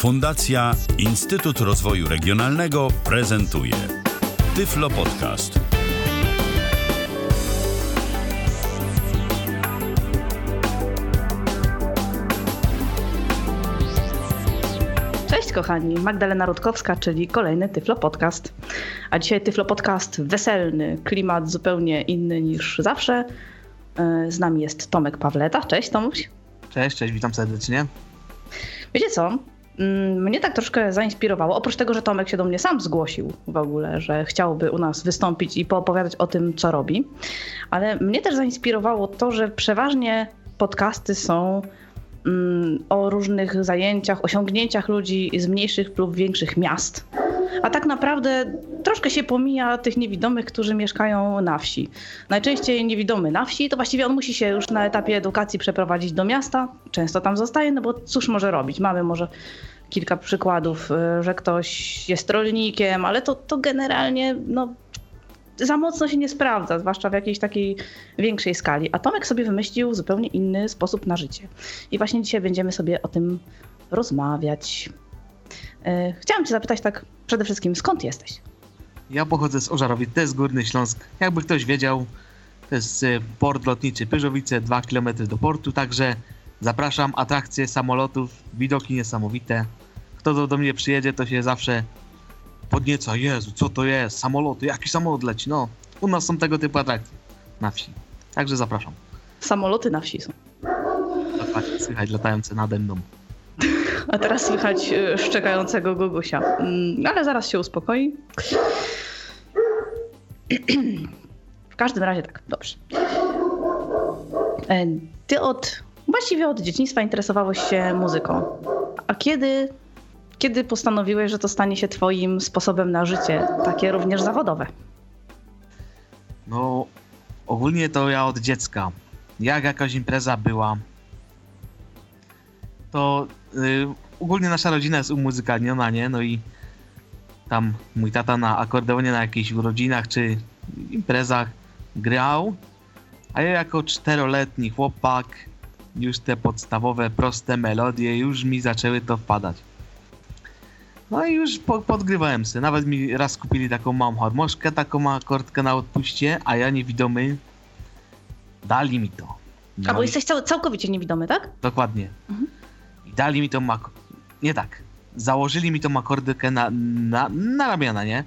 Fundacja Instytut Rozwoju Regionalnego prezentuje Tyflo Podcast. Cześć kochani, Magdalena Rutkowska, czyli kolejny Tyflo Podcast. A dzisiaj Tyflo Podcast weselny, klimat zupełnie inny niż zawsze. E, z nami jest Tomek Pawleta. Cześć Tomuś. Cześć, cześć, witam serdecznie. Wiecie co? Mm, mnie tak troszkę zainspirowało, oprócz tego, że Tomek się do mnie sam zgłosił w ogóle, że chciałby u nas wystąpić i poopowiadać o tym, co robi, ale mnie też zainspirowało to, że przeważnie podcasty są mm, o różnych zajęciach, osiągnięciach ludzi z mniejszych lub większych miast. A tak naprawdę troszkę się pomija tych niewidomych, którzy mieszkają na wsi. Najczęściej niewidomy na wsi, to właściwie on musi się już na etapie edukacji przeprowadzić do miasta. Często tam zostaje, no bo cóż może robić? Mamy może kilka przykładów, y, że ktoś jest rolnikiem, ale to, to generalnie no, za mocno się nie sprawdza, zwłaszcza w jakiejś takiej większej skali. A Tomek sobie wymyślił zupełnie inny sposób na życie. I właśnie dzisiaj będziemy sobie o tym rozmawiać. Y, chciałam Cię zapytać tak przede wszystkim, skąd jesteś? Ja pochodzę z Ożarowic, to jest Górny Śląsk. Jakby ktoś wiedział, to jest y, port lotniczy Pyżowice, 2 km do portu, także zapraszam, atrakcje samolotów, widoki niesamowite. Kto do, do mnie przyjedzie, to się zawsze podnieca, Jezu, co to jest, samoloty, jaki samolot leci, no. U nas są tego typu atrakcje na wsi, także zapraszam. Samoloty na wsi są. Dokładnie, słychać latające nade mną. A teraz słychać y, szczekającego Gogusia. Mm, Ale zaraz się uspokoi. W każdym razie tak, dobrze. E, Ty od, właściwie od dzieciństwa interesowałeś się muzyką. A kiedy, kiedy postanowiłeś, że to stanie się twoim sposobem na życie, takie również zawodowe? No, ogólnie to ja od dziecka. Jak jakaś impreza była, to y, ogólnie nasza rodzina jest umuzykalniona, nie? No i tam mój tata na akordeonie na jakichś urodzinach czy imprezach grał, a ja jako czteroletni chłopak już te podstawowe, proste melodie już mi zaczęły to wpadać. No i już po, podgrywałem sobie. Nawet mi raz kupili taką małą harmoszkę, taką akordkę na odpuście, a ja niewidomy dali mi to. A Dali- bo jesteś cał, całkowicie niewidomy, tak? Dokładnie. Mhm. I dali mi tą mak... Nie tak. Założyli mi tą akordykę na, na, na ramiona, nie?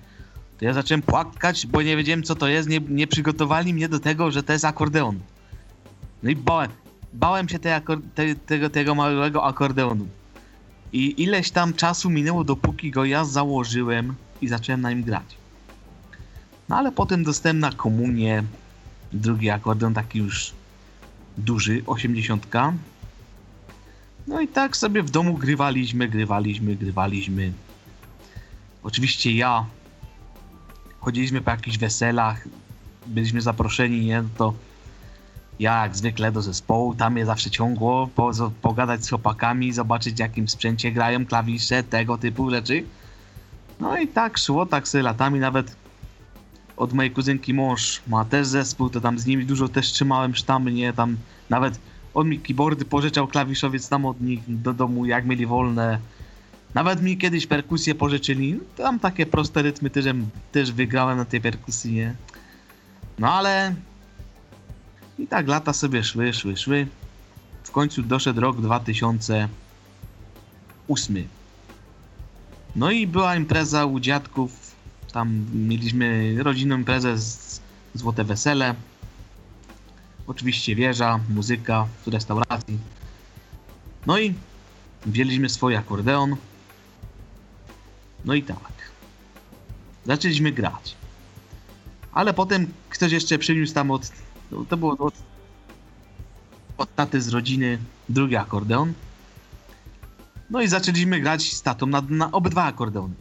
To ja zacząłem płakać, bo nie wiedziałem co to jest. Nie, nie przygotowali mnie do tego, że to jest akordeon. No i bałem. Bałem się te, tego, tego małego akordeonu. I ileś tam czasu minęło, dopóki go ja założyłem i zacząłem na nim grać. No ale potem dostałem na komunię drugi akordeon, taki już duży, 80. No i tak sobie w domu grywaliśmy, grywaliśmy, grywaliśmy. Oczywiście ja. Chodziliśmy po jakichś weselach, byliśmy zaproszeni, nie? No to ja jak zwykle do zespołu, tam mnie zawsze ciągło, po, pogadać z chłopakami, zobaczyć jakim sprzęcie grają, klawisze, tego typu rzeczy. No i tak szło, tak sobie latami, nawet od mojej kuzynki mąż ma też zespół, to tam z nimi dużo też trzymałem sztamy, nie? Tam nawet on mi keyboardy pożyczał klawiszowiec tam od nich do domu, jak mieli wolne. Nawet mi kiedyś perkusję pożyczyli. Tam takie proste rytmy też, też wygrałem na tej perkusji, nie? No ale... I tak lata sobie szły, szły, szły. W końcu doszedł rok 2008. No i była impreza u dziadków. Tam mieliśmy rodzinną imprezę z Złote Wesele. Oczywiście wieża, muzyka w restauracji. No i wzięliśmy swój akordeon. No i tak. Zaczęliśmy grać. Ale potem ktoś jeszcze przyniósł tam od... no To było od, od taty z rodziny drugi akordeon. No i zaczęliśmy grać z tatą na, na obydwa akordeony.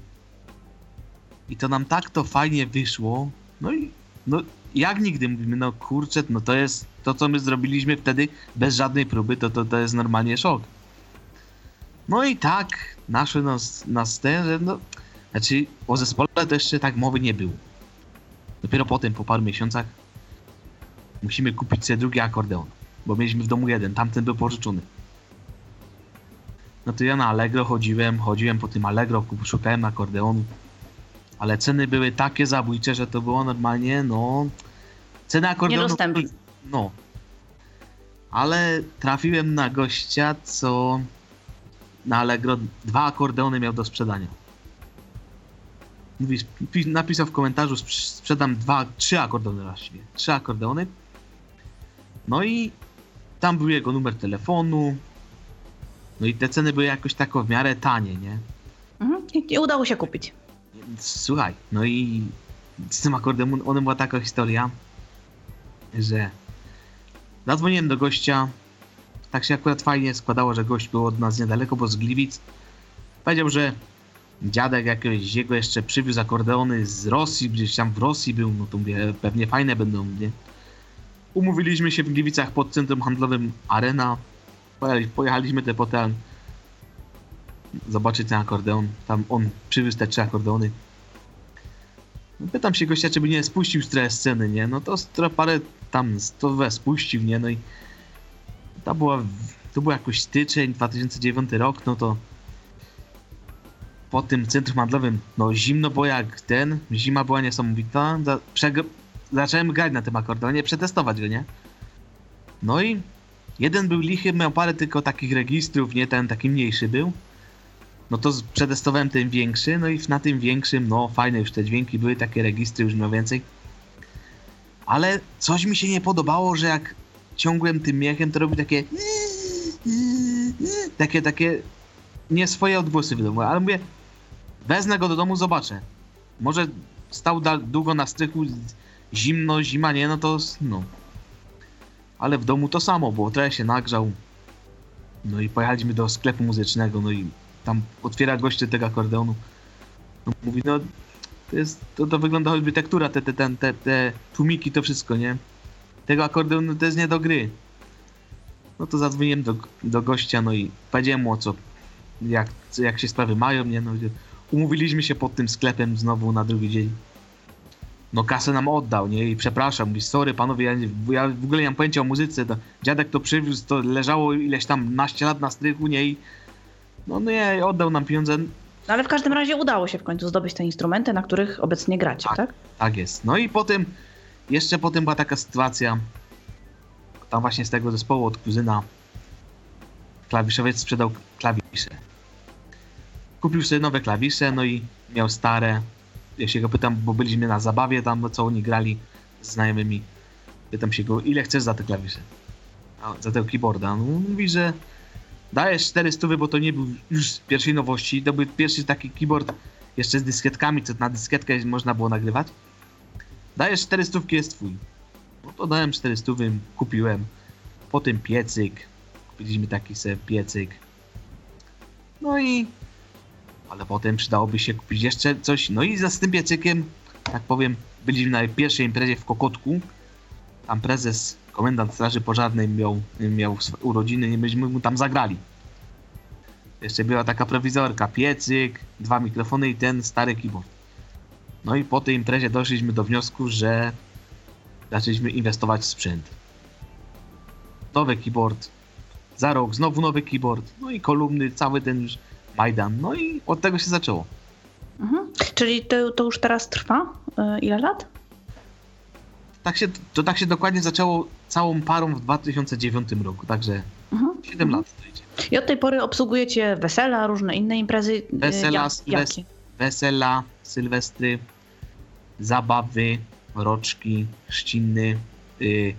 I to nam tak to fajnie wyszło. No i no, jak nigdy mówimy, no kurczę, no to jest to, co my zrobiliśmy wtedy bez żadnej próby, to, to, to jest normalnie szok. No i tak naszły nas, nas te, że no, znaczy o zespole to jeszcze tak mowy nie było. Dopiero potem, po paru miesiącach, musimy kupić sobie drugi akordeon, bo mieliśmy w domu jeden, tamten był pożyczony. No to ja na Allegro chodziłem, chodziłem po tym Allegro, szukałem akordeonu. Ale ceny były takie zabójcze, że to było normalnie, no... Ceny akordeonu... Niedostępne. No. Ale trafiłem na gościa, co na Allegro dwa akordeony miał do sprzedania. Mówi, pi- napisał w komentarzu, sprz- sprzedam dwa, trzy akordeony właściwie. Trzy akordeony. No i tam był jego numer telefonu. No i te ceny były jakoś tak w miarę tanie, nie? Mhm. I udało się kupić. Słuchaj, no i z tym akordeonem była taka historia, że zadzwoniłem do gościa. Tak się akurat fajnie składało, że gość był od nas niedaleko, bo z Gliwic. Powiedział, że dziadek jakiegoś jego jeszcze przywiózł akordeony z Rosji, gdzieś tam w Rosji był, no to mówię, pewnie fajne będą, nie? Umówiliśmy się w Gliwicach pod centrum handlowym Arena. Pojechali- Pojechaliśmy te potem zobaczyć ten akordeon. Tam on przywiózł te trzy akordeony. No, Pytam się gościa, czy by nie spuścił trochę sceny, nie? No to parę tam stówę spuścił, nie? No i to była, to był jakoś styczeń, 2009 rok, no to po tym centrum handlowym, no zimno było jak ten, zima była niesamowita. Przeg- zacząłem grać na tym akordeonie, przetestować go, nie? No i jeden był lichy, miał parę tylko takich registrów, nie? Ten taki mniejszy był. No to przetestowałem ten większy, no i na tym większym, no fajne już te dźwięki były, takie registry już miał więcej. Ale coś mi się nie podobało, że jak ciągłem tym miechem, to robi takie takie, takie nie swoje odgłosy wydobywa, ale mówię, wezmę go do domu, zobaczę. Może stał długo na strychu, zimno, zima, nie, no to no. Ale w domu to samo, bo trochę się nagrzał. No i pojechaliśmy do sklepu muzycznego, no i tam otwiera goście tego akordeonu. No, mówi, no to jest, to, to wygląda choćby tektura, te, te, te, te, te tłumiki, to wszystko, nie? Tego akordeonu to jest nie do gry. No to zadzwoniłem do, do gościa, no i powiedziałem mu o co, jak, jak się sprawy mają, nie? No, umówiliśmy się pod tym sklepem znowu na drugi dzień. No kasę nam oddał, nie? I przepraszam, mówi, sorry panowie, ja, ja w ogóle nie mam pojęcia o muzyce, to dziadek to przywiózł, to leżało ileś tam naście lat na strychu, nie? I no nie, oddał nam pieniądze, No ale w każdym razie udało się w końcu zdobyć te instrumenty, na których obecnie gracie, Tak. tak? Tak jest. No i potem, jeszcze potem była taka sytuacja, tam właśnie z tego zespołu od kuzyna klawiszowiec sprzedał klawisze. Kupił sobie nowe klawisze, no i miał stare. Ja się go pytam, bo byliśmy na zabawie tam, no co oni grali z znajomymi. Pytam się go, ile chcesz za te klawisze? A, za tego keyboarda. No, mówi, że dajesz 400, bo to nie był już z pierwszej nowości. To był pierwszy taki keyboard jeszcze z dyskietkami, co na dyskietkę można było nagrywać. Dajesz 400, jest twój. No to dałem 400, kupiłem. Potem piecyk. Kupiliśmy taki sobie piecyk. No i... Ale potem przydałoby się kupić jeszcze coś. No i za tym piecykiem, tak powiem, byliśmy na pierwszej imprezie w Kokotku. Tam prezes, komendant straży pożarnej miał, miał urodziny i myśmy mu tam zagrali. Jeszcze była taka prowizorka, piecyk, dwa mikrofony i ten stary keyboard. No i po tej imprezie doszliśmy do wniosku, że zaczęliśmy inwestować w sprzęt. Nowy keyboard, za rok znowu nowy keyboard, no i kolumny, cały ten już Majdan. No i od tego się zaczęło. Mhm. Czyli to, to już teraz trwa? Y, Ile lat? Tak się, to tak się dokładnie zaczęło całą parą w 2009 roku, także Mhm. 7 lat to idzie. I od tej pory obsługujecie wesela, różne inne imprezy. y, Wesela, jak- sylwes- jakie? wesela, sylwestry, zabawy, roczki, chrzciny, y,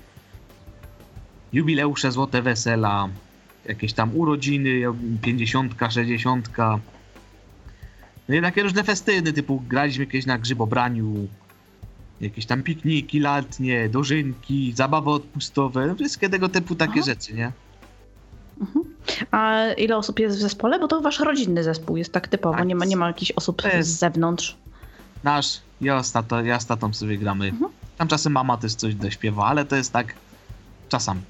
jubileusze, złote wesela, jakieś tam urodziny, pięćdziesiątka, sześćdziesiątka. No i takie różne festyny, typu graliśmy kiedyś na grzybobraniu, jakieś tam pikniki letnie, dożynki, zabawy odpustowe, no wszystkie tego typu takie Aha. rzeczy, nie? A ile osób jest w zespole? Bo to wasz rodzinny zespół jest tak typowo, Tak. nie ma, nie ma jakichś osób To z zewnątrz. Nasz, ja z, tato, ja z tatą sobie gramy. Mhm. Tam czasem mama też coś dośpiewa, ale to jest tak czasami.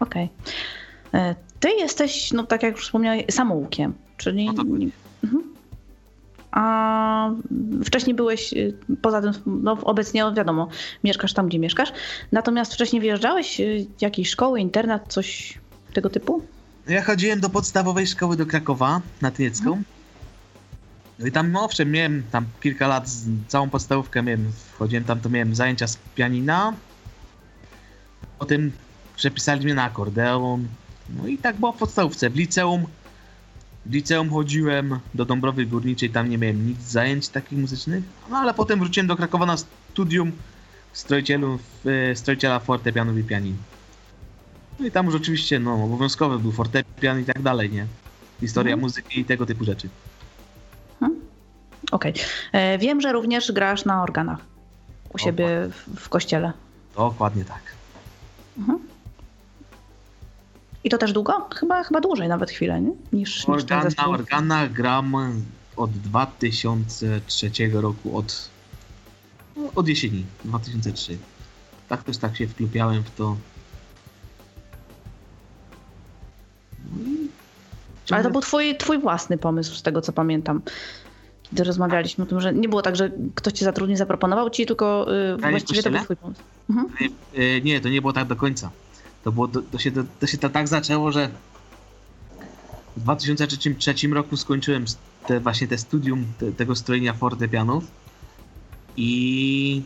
Okej. E, Ty jesteś, no tak jak już wspomniałeś, samoukiem, czyli... No dokładnie. Mhm. A wcześniej byłeś, y, poza tym, no obecnie no wiadomo, mieszkasz tam, gdzie mieszkasz, natomiast wcześniej wyjeżdżałeś, y, jakieś szkoły, internat, coś tego typu? Ja chodziłem do podstawowej szkoły do Krakowa na Tyniecką. No i tam, no owszem, miałem tam kilka lat, z- całą podstawówkę miałem, chodziłem tam, to miałem zajęcia z pianina. Potem przepisali mnie na akordeon. No i tak było w podstawówce. W liceum, w liceum chodziłem do Dąbrowy Górniczej, tam nie miałem nic zajęć takich muzycznych. No ale potem wróciłem do Krakowa na studium strojicielu, e, strojiciela fortepianów i pianin. No i tam już oczywiście, no, obowiązkowy był fortepian i tak dalej, nie? Historia Mhm. muzyki i tego typu rzeczy. Okej. E, Wiem, że również grasz na organach u siebie w, w kościele. Dokładnie tak. I to też długo? Chyba, chyba dłużej nawet chwilę, nie? Niż, niż ten Organ, na zespół. organach gram od 2003 roku, od, od jesieni 2003. Tak też tak się wklupiałem w to. No Ale to był twój, twój własny pomysł, z tego co pamiętam. Kiedy rozmawialiśmy o tym, że nie było tak, że ktoś cię zatrudnił, zaproponował ci, tylko y, w właściwie to był twój pomysł. E, Nie, to nie było tak do końca. To, było, to, to, się, to, to się to tak zaczęło, że w 2003 roku skończyłem te, właśnie te studium te, tego strojenia fortepianów i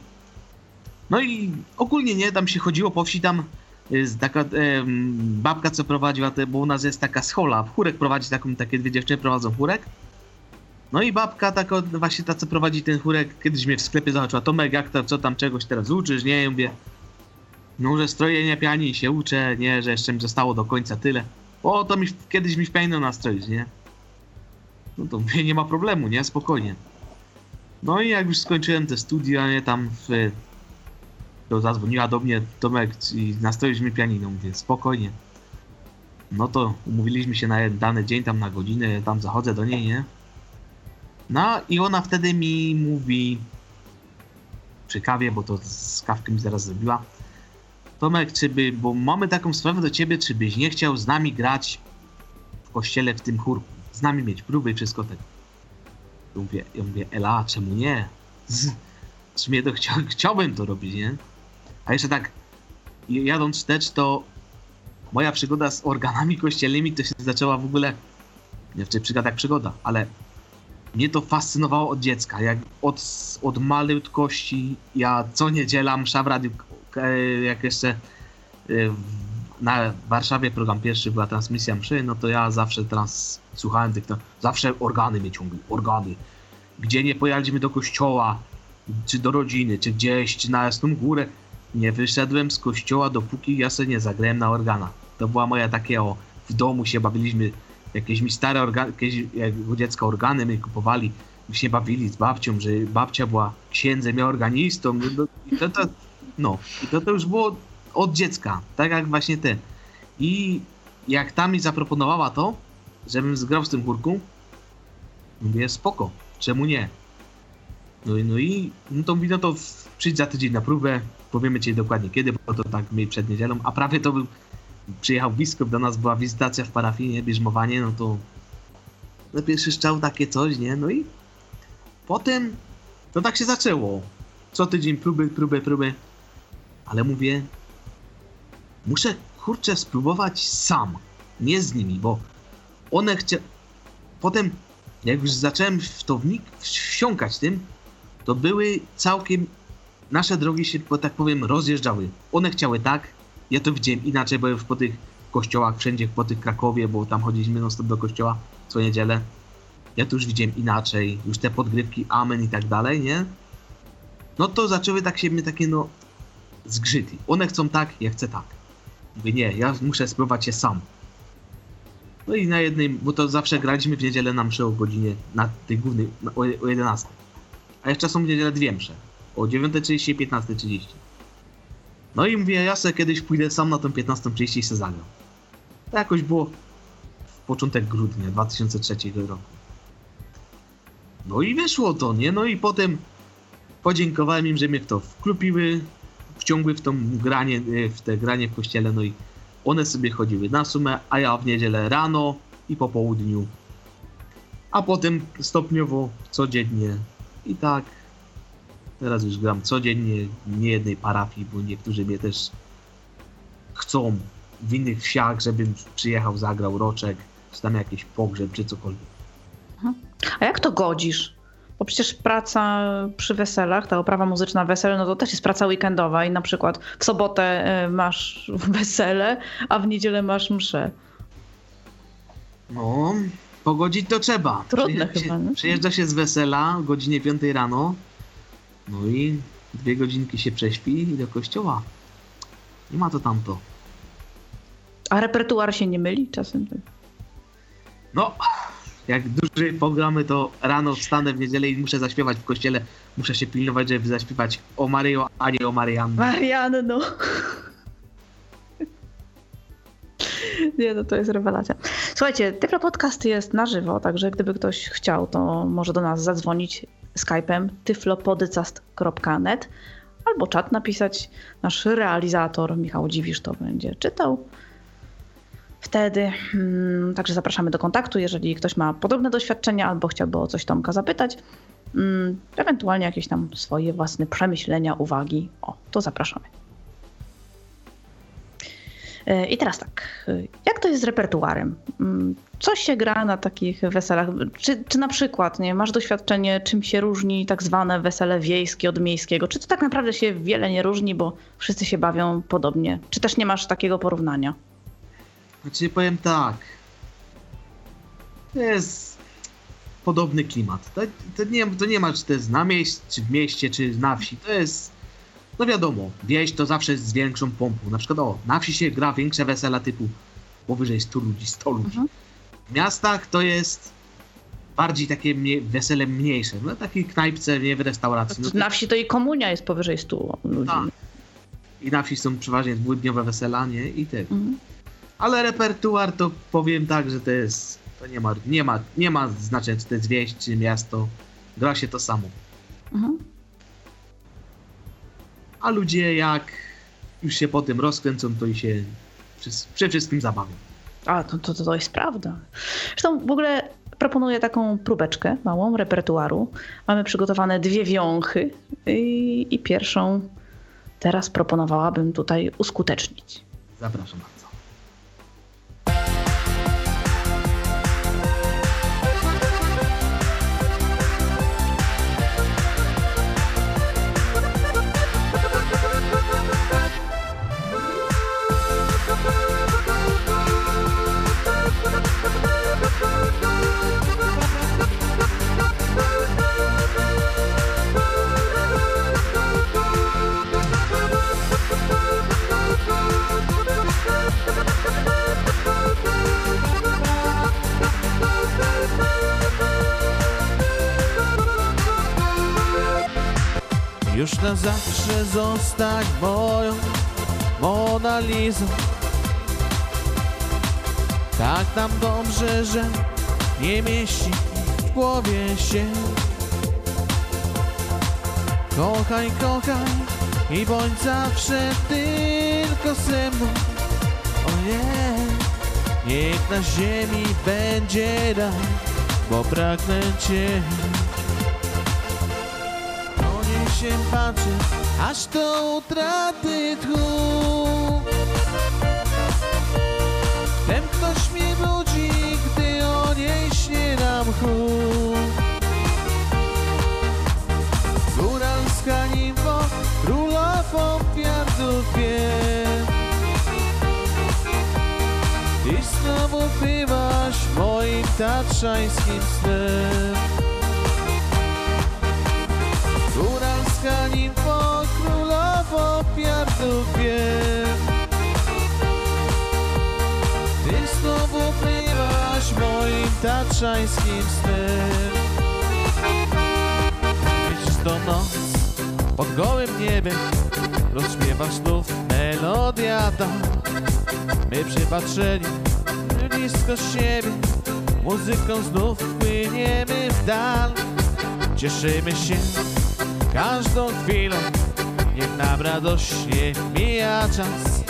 no i ogólnie nie, tam się chodziło po wsi, tam jest taka em, babka, co prowadziła, te, bo u nas jest taka schola, chórek prowadzi taką, takie dwie dziewczyny prowadzą chórek. No i babka, taka właśnie ta, co prowadzi ten chórek, kiedyś mnie w sklepie zobaczyła, Tomek, jak to, co tam czegoś teraz uczysz, nie? Ja mówię, no, że strojenia pianin się uczę, nie, że jeszcze mi zostało do końca tyle. O, to mi kiedyś mi w pianino nastroisz, nie? No to mówię, nie ma problemu, nie? Spokojnie. No i jak już skończyłem te studia, nie, tam w... To zadzwoniła do mnie Tomek i nastroisz mi pianino, mówię, spokojnie. No to umówiliśmy się na dany dzień, tam na godzinę, tam zachodzę do niej, nie? No i ona wtedy mi mówi przy kawie, bo to z kawkę mi zaraz zrobiła. Tomek, czy by, bo mamy taką sprawę do ciebie, czy byś nie chciał z nami grać w kościele w tym chórku? Z nami mieć próby i wszystko tak. Ja mówię, ja mówię Ela, czemu nie? W sumie to chcia, chciałbym to robić, nie? A jeszcze tak, jadąc wstecz, to moja przygoda z organami kościelnymi to się zaczęła w ogóle, nie wiem, czy przygoda jak przygoda, ale mnie to fascynowało od dziecka. Jak od, od malutkości ja co niedziela msza w radiu, jak jeszcze e, na Warszawie program pierwszy była transmisja mszy, no to ja zawsze trans słuchałem tych, zawsze organy mnie ciągły, organy. Gdzie nie pojechaliśmy do kościoła, czy do rodziny, czy gdzieś, czy na Jasną Górę, nie wyszedłem z kościoła, dopóki ja sobie nie zagrałem na organach. To była moja takie, o, w domu się bawiliśmy, jakieś mi stare organy, jakieś jak u dziecka organy my kupowali, my się bawili z babcią, że babcia była księdzem, ja organistą, no, no, to, to, no, i to, to już było od dziecka, tak jak właśnie ty. I jak ta mi zaproponowała to, żebym zgrał w tym chórku, mówię, spoko, czemu nie? No i, no i no to mówi, no to przyjdź za tydzień na próbę, powiemy ci dokładnie kiedy, bo to tak my przed niedzielą, a prawie to był, przyjechał biskup, do nas była wizytacja w parafii, nie, bierzmowanie, no to na pierwszy strzał takie coś, nie, no i potem to tak się zaczęło. Co tydzień próby, próby, próby, ale mówię, muszę kurczę spróbować sam, nie z nimi, bo one chcia... Potem, jak już zacząłem w to wnik, wsiąkać tym, to były całkiem... Nasze drogi się, tak powiem, rozjeżdżały. One chciały tak, ja to widziałem inaczej, bo już po tych kościołach, wszędzie po tych Krakowie, bo tam chodziliśmy non stop do kościoła co niedzielę. Ja to już widziałem inaczej, już te podgrywki, amen i tak dalej, nie? No to zaczęły tak się mnie takie, no, zgrzyty. One chcą tak, ja chcę tak. Mówię, nie, ja muszę spróbować się sam. No i na jednej, bo to zawsze graliśmy w niedzielę na mszę o godzinie, na tej głównej, o, o 11. A jeszcze są w niedzielę dwie msze. O 9.30 i 15.30. No i mówię, ja sobie kiedyś pójdę sam na tą 15.30 i se zagram. To jakoś było w początek grudnia 2003 roku. No i wyszło to, nie? No i potem podziękowałem im, że mnie w to wklupiły, wciągły w tą granie, e, w te granie w kościele, no i one sobie chodziły na sumę, a ja w niedzielę rano i po południu. A potem stopniowo, codziennie. I tak teraz już gram codziennie w niejednej parafii, bo niektórzy mnie też chcą w innych wsiach, żebym przyjechał, zagrał roczek, czy tam jakiś pogrzeb, czy cokolwiek. A jak to godzisz? Bo przecież praca przy weselach, ta oprawa muzyczna wesele, no to też jest praca weekendowa i na przykład w sobotę e, masz wesele, a w niedzielę masz mszę. No, pogodzić to trzeba. Trudne Przyjeżdża chyba, się, przyjeżdża się z wesela o godzinie 5 rano, no i dwie godzinki się prześpi i do kościoła. Nie ma to tamto. A repertuar się nie myli czasem? No, jak dłużej pogramy, to rano wstanę w niedzielę i muszę zaśpiewać w kościele. Muszę się pilnować, żeby zaśpiewać o Maryjo, a nie o Mariannie. Marianno. Nie, no to jest rewelacja. Słuchajcie, Tyflo Podcast jest na żywo, także gdyby ktoś chciał, to może do nas zadzwonić Skype'em tyflopodycast.net albo czat napisać. Nasz realizator Michał Dziwisz to będzie czytał. Wtedy, mm, także zapraszamy do kontaktu, jeżeli ktoś ma podobne doświadczenia albo chciałby o coś Tomka zapytać, mm, ewentualnie jakieś tam swoje własne przemyślenia, uwagi, o, to zapraszamy. E, I teraz tak, jak to jest z repertuarem? Mm, Co się gra na takich weselach? Czy, czy na przykład nie, masz doświadczenie, czym się różni tak zwane wesele wiejskie od miejskiego? Czy to tak naprawdę się wiele nie różni, bo wszyscy się bawią podobnie? Czy też nie masz takiego porównania? Znaczy powiem tak. To jest podobny klimat. To, to, nie, to nie ma, czy to jest na mieście, czy w mieście, czy na wsi. To jest, no wiadomo, wieś to zawsze jest z większą pompą. Na przykład o, na wsi się gra większe wesela typu powyżej 100 ludzi, 100 ludzi. Mhm. W miastach to jest bardziej takie mniej, wesele mniejsze. No takiej knajpce, nie w restauracji. No, to- Na wsi to i komunia jest powyżej 100 ludzi. tak. I na wsi są przeważnie dwudniowe wesela, nie? I te. Mhm. Ale repertuar to powiem tak, że to jest. To nie ma, nie ma, nie ma znaczenia, czy to jest wieś, czy miasto. Gra się to samo. Mhm. A ludzie jak już się po tym rozkręcą, to i się przy wszystkim zabawią. A, to, to, to jest prawda. Zresztą w ogóle proponuję taką próbeczkę małą repertuaru. Mamy przygotowane dwie wiąchy i, i pierwszą teraz proponowałabym tutaj uskutecznić. Zapraszam bardzo. Już na zawsze zostać moją Monalizą Tak nam dobrze, że nie mieści w głowie się. Kochaj, kochaj i bądź zawsze tylko ze mną. O nie, niech na ziemi będzie raj, bo pragnę Cię się patrzy, aż do utraty tchu. Wtem ktoś mnie budzi, gdy o niej śnie na mchu. Góralska nimfo, królową piardów wiem. Ty znowu bywasz moim tatrzańskim snem. Góralska nimfo, królowo piardów wiem Ty znowu bywasz moim tatrzańskim snem. Widzisz to noc pod gołym niebem Rozśpiewa znów melodia ta My przypatrzeni blisko siebie Muzyką znów płyniemy w dal. Cieszymy się każdą chwilą Niech nam radośnie mija czas.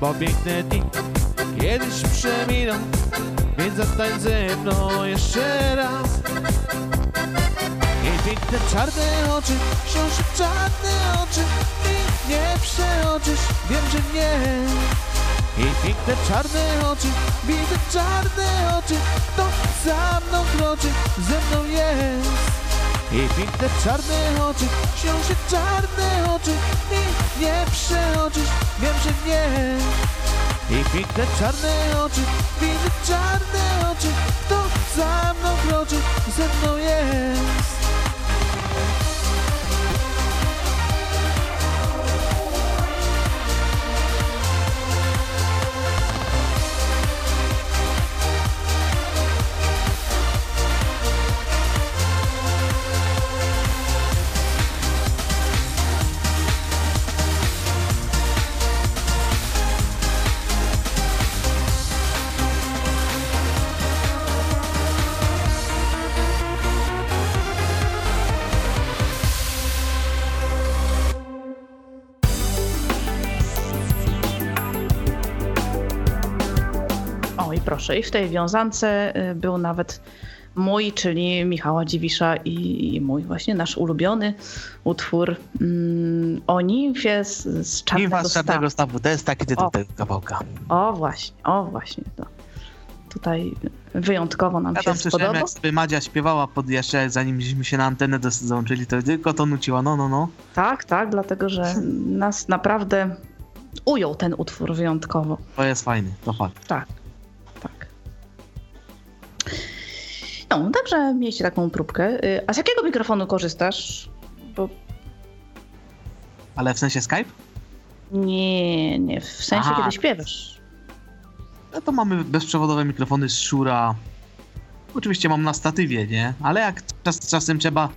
Bo piękne dni kiedyś przeminą Więc zatań ze mną jeszcze raz. Jej piękne czarne oczy Książek czarne oczy I nie przeoczysz Wiem, że nie. I piękne czarne oczy, widzę czarne oczy Kto za mną kroczy, ze mną jest I piękne czarne oczy, się czarne oczy I nie przeoczysz, wiem, że nie. I piękne czarne oczy, widzę czarne oczy Kto za mną kroczy, ze mną jest proszę, i w tej wiązance y, był nawet mój, czyli Michała Dziwisza i, i mój właśnie nasz ulubiony utwór mm, o nimfie z, z czarnego z czarnego stawu. stawu, to jest taki tytuł tego kawałka. O właśnie, o właśnie. To. Tutaj wyjątkowo nam Ja się spodobał. jak sobie Madzia śpiewała pod jeszcze, zanim żeśmy się na antenę załączyli, to tylko to nuciła, no, no, no. Tak, tak, dlatego że nas naprawdę ujął ten utwór wyjątkowo. To jest fajny, to fakt. Tak. No, także mieliście taką próbkę. Y, A z jakiego mikrofonu korzystasz? Bo Ale w sensie Skype? nie, nie, w sensie A. kiedy śpiewasz. No to mamy bezprzewodowe mikrofony z Shura. Oczywiście mam na statywie, nie? Ale jak czas, czasem trzeba,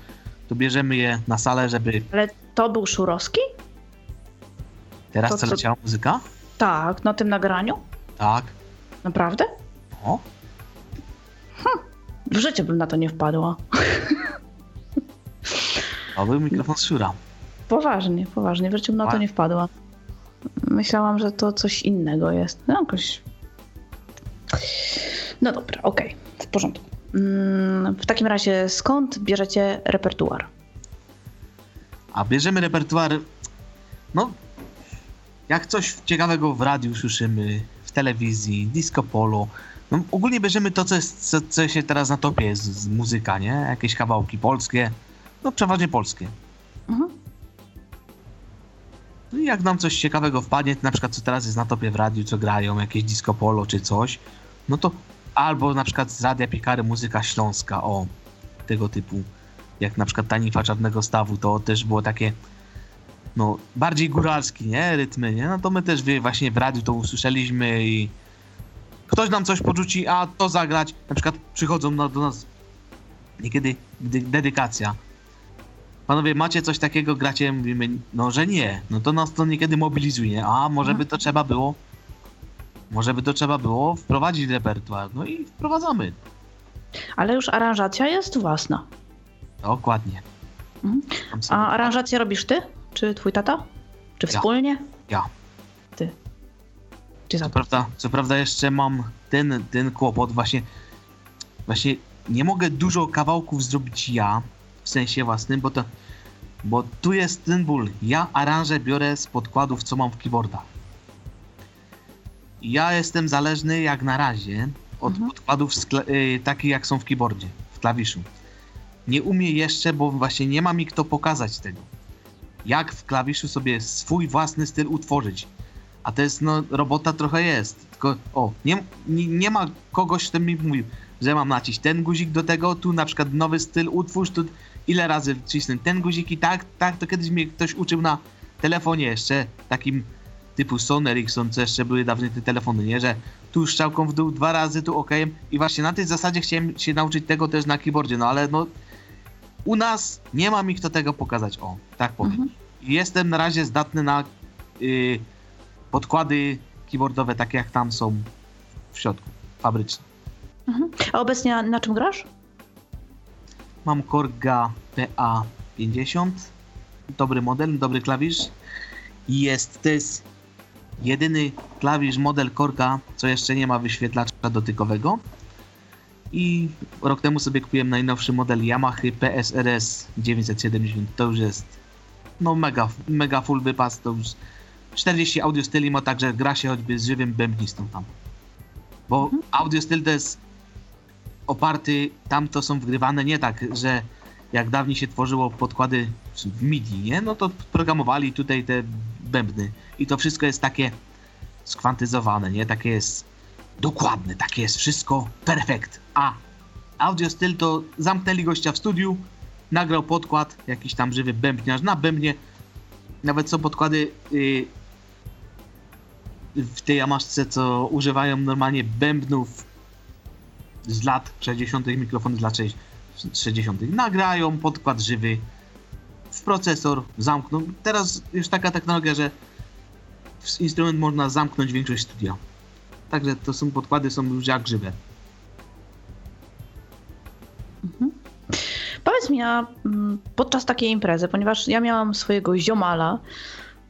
to bierzemy je na salę, żeby Ale to był Szurowski? teraz To co leciała muzyka? Tak, na tym nagraniu? Tak. Naprawdę? O, W życiu bym na to nie wpadła. był mikrofon z Shura. Poważnie, poważnie, w życiu bym na to nie wpadła. Myślałam, że to coś innego jest. No, jakoś... No dobra, okej, w porządku. Mm, W takim razie skąd bierzecie repertuar? A bierzemy repertuar, no, jak coś ciekawego w radiu słyszymy, w telewizji, disco polo. No, ogólnie bierzemy to, co, jest, co, co się teraz na topie jest z muzyka, nie? Jakieś kawałki polskie, no przeważnie polskie. Mhm. No i jak nam coś ciekawego wpadnie, na przykład co teraz jest na topie w radiu, co grają, jakieś disco polo czy coś, no to albo na przykład z Radia Piekary muzyka śląska, o, tego typu. Jak na przykład Tanifa Czarnego Stawu, to też było takie, no, bardziej góralski, nie, rytmy, nie, no to my też właśnie w radiu to usłyszeliśmy i ktoś nam coś porzuci, a to zagrać, na przykład przychodzą na, do nas niekiedy dedykacja, Panowie, macie coś takiego, gracie? Mówimy, no, że nie. No to nas to niekiedy mobilizuje. A może by to trzeba było? Może by to trzeba było wprowadzić repertuar. No i wprowadzamy. Ale już aranżacja jest własna. Dokładnie. Mhm. A aranżację robisz ty? Czy twój tata? Czy Ja. wspólnie? Ja. Ty. Czy Co prawda, co prawda jeszcze mam ten, ten kłopot właśnie, właśnie nie mogę dużo kawałków zrobić ja, w sensie własnym, bo to, bo tu jest ten ból. Ja aranżę biorę z podkładów, co mam w keyboardach. Ja jestem zależny jak na razie od Mhm. podkładów y, takich jak są w keyboardzie, w klawiszu. Nie umiem jeszcze, bo właśnie nie ma mi kto pokazać tego. Jak w klawiszu sobie swój własny styl utworzyć. A to jest, no, robota trochę jest. Tylko, o, nie, nie, nie ma kogoś, kto mi mówił, że mam nacisk ten guzik do tego, tu na przykład nowy styl utwórz, tu ile razy wcisnę ten guzik i tak, tak, to kiedyś mnie ktoś uczył na telefonie jeszcze, takim typu Sony Ericsson, co jeszcze były dawniej te telefony, nie, że tu strzałką w dół dwa razy, tu OK i właśnie na tej zasadzie chciałem się nauczyć tego też na keyboardzie, no ale no u nas nie ma mi kto tego pokazać, o, tak powiem. Mhm. Jestem na razie zdatny na y, podkłady keyboardowe, takie jak tam są w środku, fabryczne. Mhm. A obecnie na, na czym grasz? Mam Korga PA50, dobry model, dobry klawisz. I jest, to jest jedyny klawisz model Korga, co jeszcze nie ma wyświetlacza dotykowego. I rok temu sobie kupiłem najnowszy model Yamaha PSRS 970. To już jest no mega, mega full wypas, to już 40 audiostyli ma także gra się choćby z żywym bębnistą tam. Bo Mhm. audiostyl to jest oparty, tam to są wgrywane nie tak, że jak dawniej się tworzyło podkłady w MIDI, nie? No to programowali tutaj te bębny i to wszystko jest takie skwantyzowane, nie? Takie jest dokładne, takie jest wszystko perfekt. A audio styl to zamknęli gościa w studiu, nagrał podkład, jakiś tam żywy bębniarz na bębnie. Nawet są podkłady yy, w tej Yamaszce, co używają normalnie bębnów z lat 60., mikrofony z lat 60. Nagrają podkład żywy w procesor, zamkną. Teraz już taka technologia, że instrument można zamknąć większość studia. Także to są podkłady, są już jak żywe. Powiedz mi, a mm, podczas takiej imprezy, ponieważ ja miałam swojego ziomala,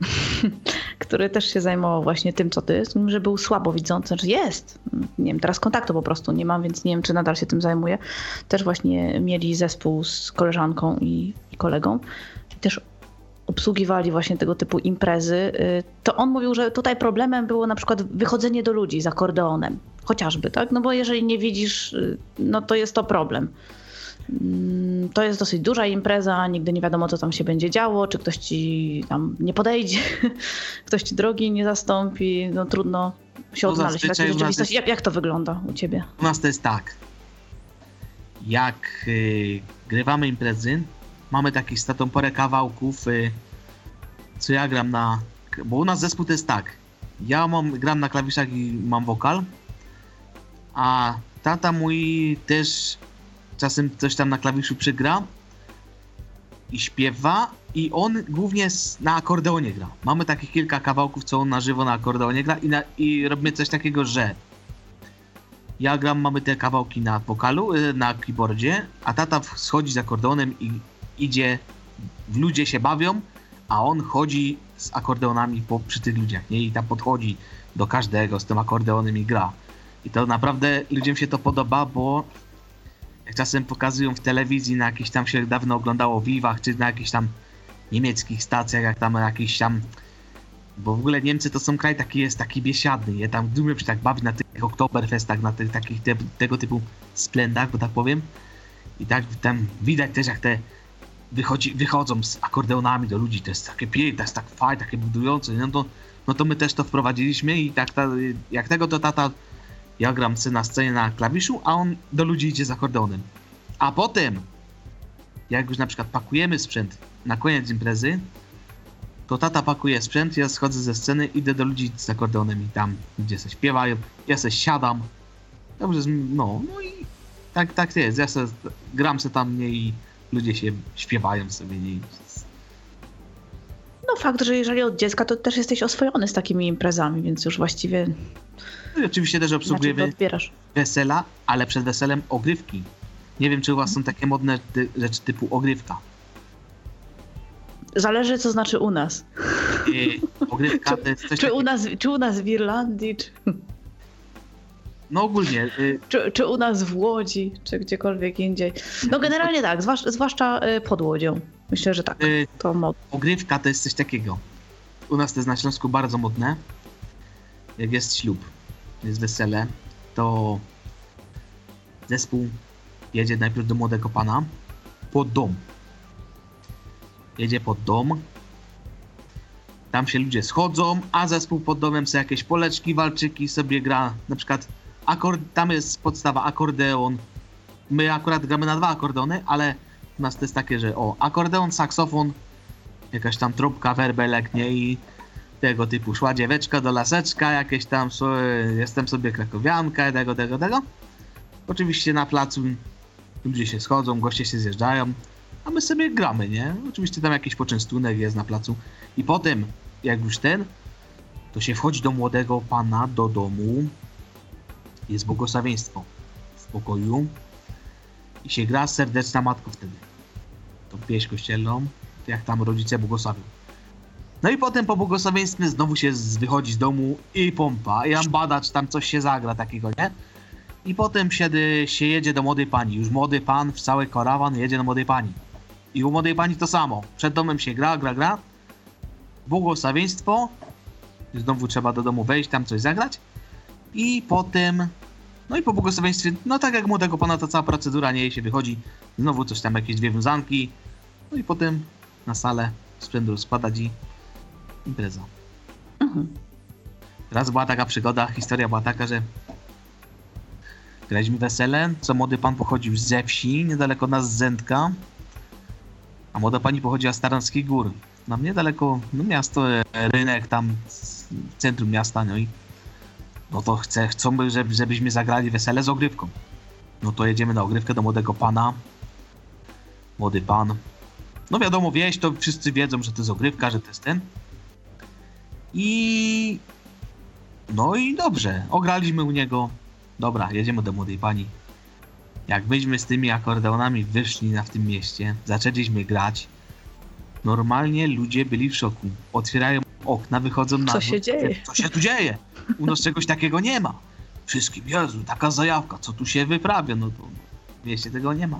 który też się zajmował właśnie tym, co ty, z tym, że był słabowidzący, znaczy jest, nie wiem, teraz kontaktu po prostu nie mam, więc nie wiem, czy nadal się tym zajmuje. Też właśnie mieli zespół z koleżanką i, i kolegą i też obsługiwali właśnie tego typu imprezy, y, to on mówił, że tutaj problemem było na przykład wychodzenie do ludzi z akordeonem, chociażby, tak? No bo jeżeli nie widzisz, y, no to jest to problem. Mm, To jest dosyć duża impreza, nigdy nie wiadomo, co tam się będzie działo, czy ktoś ci tam nie podejdzie, ktoś ci drogi nie zastąpi, no trudno się No odnaleźć w takiej rzeczywistości. Jak, jak to wygląda u ciebie? U nas to jest tak. Jak y, grywamy imprezy, mamy taki statą porę kawałków, y, co ja gram na. Bo u nas zespół to jest tak. Ja mam, gram na klawiszach i mam wokal, a tata mój też czasem coś tam na klawiszu przygra i śpiewa i on głównie na akordeonie gra. Mamy takich kilka kawałków, co on na żywo na akordeonie gra i, na, i robimy coś takiego, że ja gram, mamy te kawałki na wokalu, y, na keyboardzie, a tata schodzi z akordeonem i idzie, w ludzie się bawią, a on chodzi z akordeonami po, przy tych ludziach, nie? I tam podchodzi do każdego z tym akordeonem i gra. I to naprawdę ludziom się to podoba, bo czasem pokazują w telewizji, na jakichś tam się dawno oglądało Vivach, czy na jakichś tam niemieckich stacjach, jak tam jakiś tam bo w ogóle Niemcy to są kraj taki jest taki biesiadny, nie? Tam lubią się tak bawić na tych Oktoberfestach, na tych takich te, tego typu splendach, bo tak powiem. I tak tam widać też jak te wychodzi, wychodzą z akordeonami do ludzi, to jest takie piękne, to jest tak fajne, takie budujące, no to, no to my też to wprowadziliśmy i tak ta, jak tego to tata, ja gram na scenie na klawiszu, a on do ludzi idzie z akordeonem. A potem, jak już na przykład pakujemy sprzęt na koniec imprezy, to tata pakuje sprzęt, ja schodzę ze sceny, idę do ludzi z akordeonem i tam, gdzie se śpiewają, ja se siadam. Dobrze, no, no i tak, tak jest, ja se gram se tam nie i ludzie się śpiewają sobie nie. No fakt, że jeżeli od dziecka, to też jesteś oswojony z takimi imprezami, więc już właściwie oczywiście też obsługujemy odbierasz. wesela, ale przed weselem ogrywki. Nie wiem, czy u was są takie modne rzeczy typu ogrywka. Zależy, co znaczy u nas. I ogrywka to jest coś Czy u nas, czy u nas w Irlandii, czy, no ogólnie, y, czy, czy u nas w Łodzi, czy gdziekolwiek indziej. No generalnie tak, zwłasz, zwłaszcza y, pod Łodzią. Myślę, że tak. y, To mod. ogrywka to jest coś takiego. U nas to jest na Śląsku bardzo modne. Jak jest ślub, jest wesele, to zespół jedzie najpierw do młodego pana pod dom. Jedzie pod dom. Tam się ludzie schodzą, a zespół pod domem sobie jakieś poleczki, walczyki sobie gra. Na przykład akord, tam jest podstawa akordeon. My akurat gramy na dwa akordeony, ale u nas to jest takie, że o, akordeon, saksofon, jakaś tam trąbka, werbelek, nie? I tego typu szła dzieweczka do laseczka, jakieś tam, jestem sobie krakowianka, tego, tego, tego. Oczywiście na placu ludzie się schodzą, goście się zjeżdżają, a my sobie gramy, nie? Oczywiście tam jakiś poczęstunek jest na placu. I potem, jak już ten, to się wchodzi do młodego pana, do domu, jest błogosławieństwo w pokoju i się gra serdeczna matko wtedy. Tą pieśń kościelną, jak tam rodzice błogosławią. No i potem po błogosławieństwie znowu się wychodzi z domu i pompa, i ambada, czy tam coś się zagra takiego, nie? I potem się jedzie do młodej pani. Już młody pan w cały karawan jedzie do młodej pani. I u młodej pani to samo. Przed domem się gra, gra, gra. Błogosławieństwo Znowu trzeba do domu wejść, tam coś zagrać. I potem, no i po błogosławieństwie, no tak jak młodego pana, to cała procedura nie jej się wychodzi. Znowu coś tam, jakieś dwie wiązanki. No i potem na salę sprzętu składać i impreza. Mhm. Raz była taka przygoda, historia była taka, że graliśmy wesele, co młody pan pochodził ze wsi, niedaleko nas z Zędka, a młoda pani pochodziła z Taranskich Gór. Nam niedaleko, no miasto, e, rynek tam, centrum miasta, no i no to chce, chcą, by, żeby, żebyśmy zagrali wesele z ogrywką. No to jedziemy na ogrywkę do młodego pana. Młody pan. No wiadomo, wieś, to wszyscy wiedzą, że to jest ogrywka, że to jest ten. I no i dobrze, ograliśmy u niego. Dobra, jedziemy do młodej pani. Jak myśmy z tymi akordeonami wyszli na w tym mieście, zaczęliśmy grać, normalnie ludzie byli w szoku. Otwierają okna, wychodzą na Co się dzieje? Co się tu dzieje? U nas czegoś takiego nie ma. Wszystkim, Jezu, taka zajawka, co tu się wyprawia? No to w mieście tego nie ma.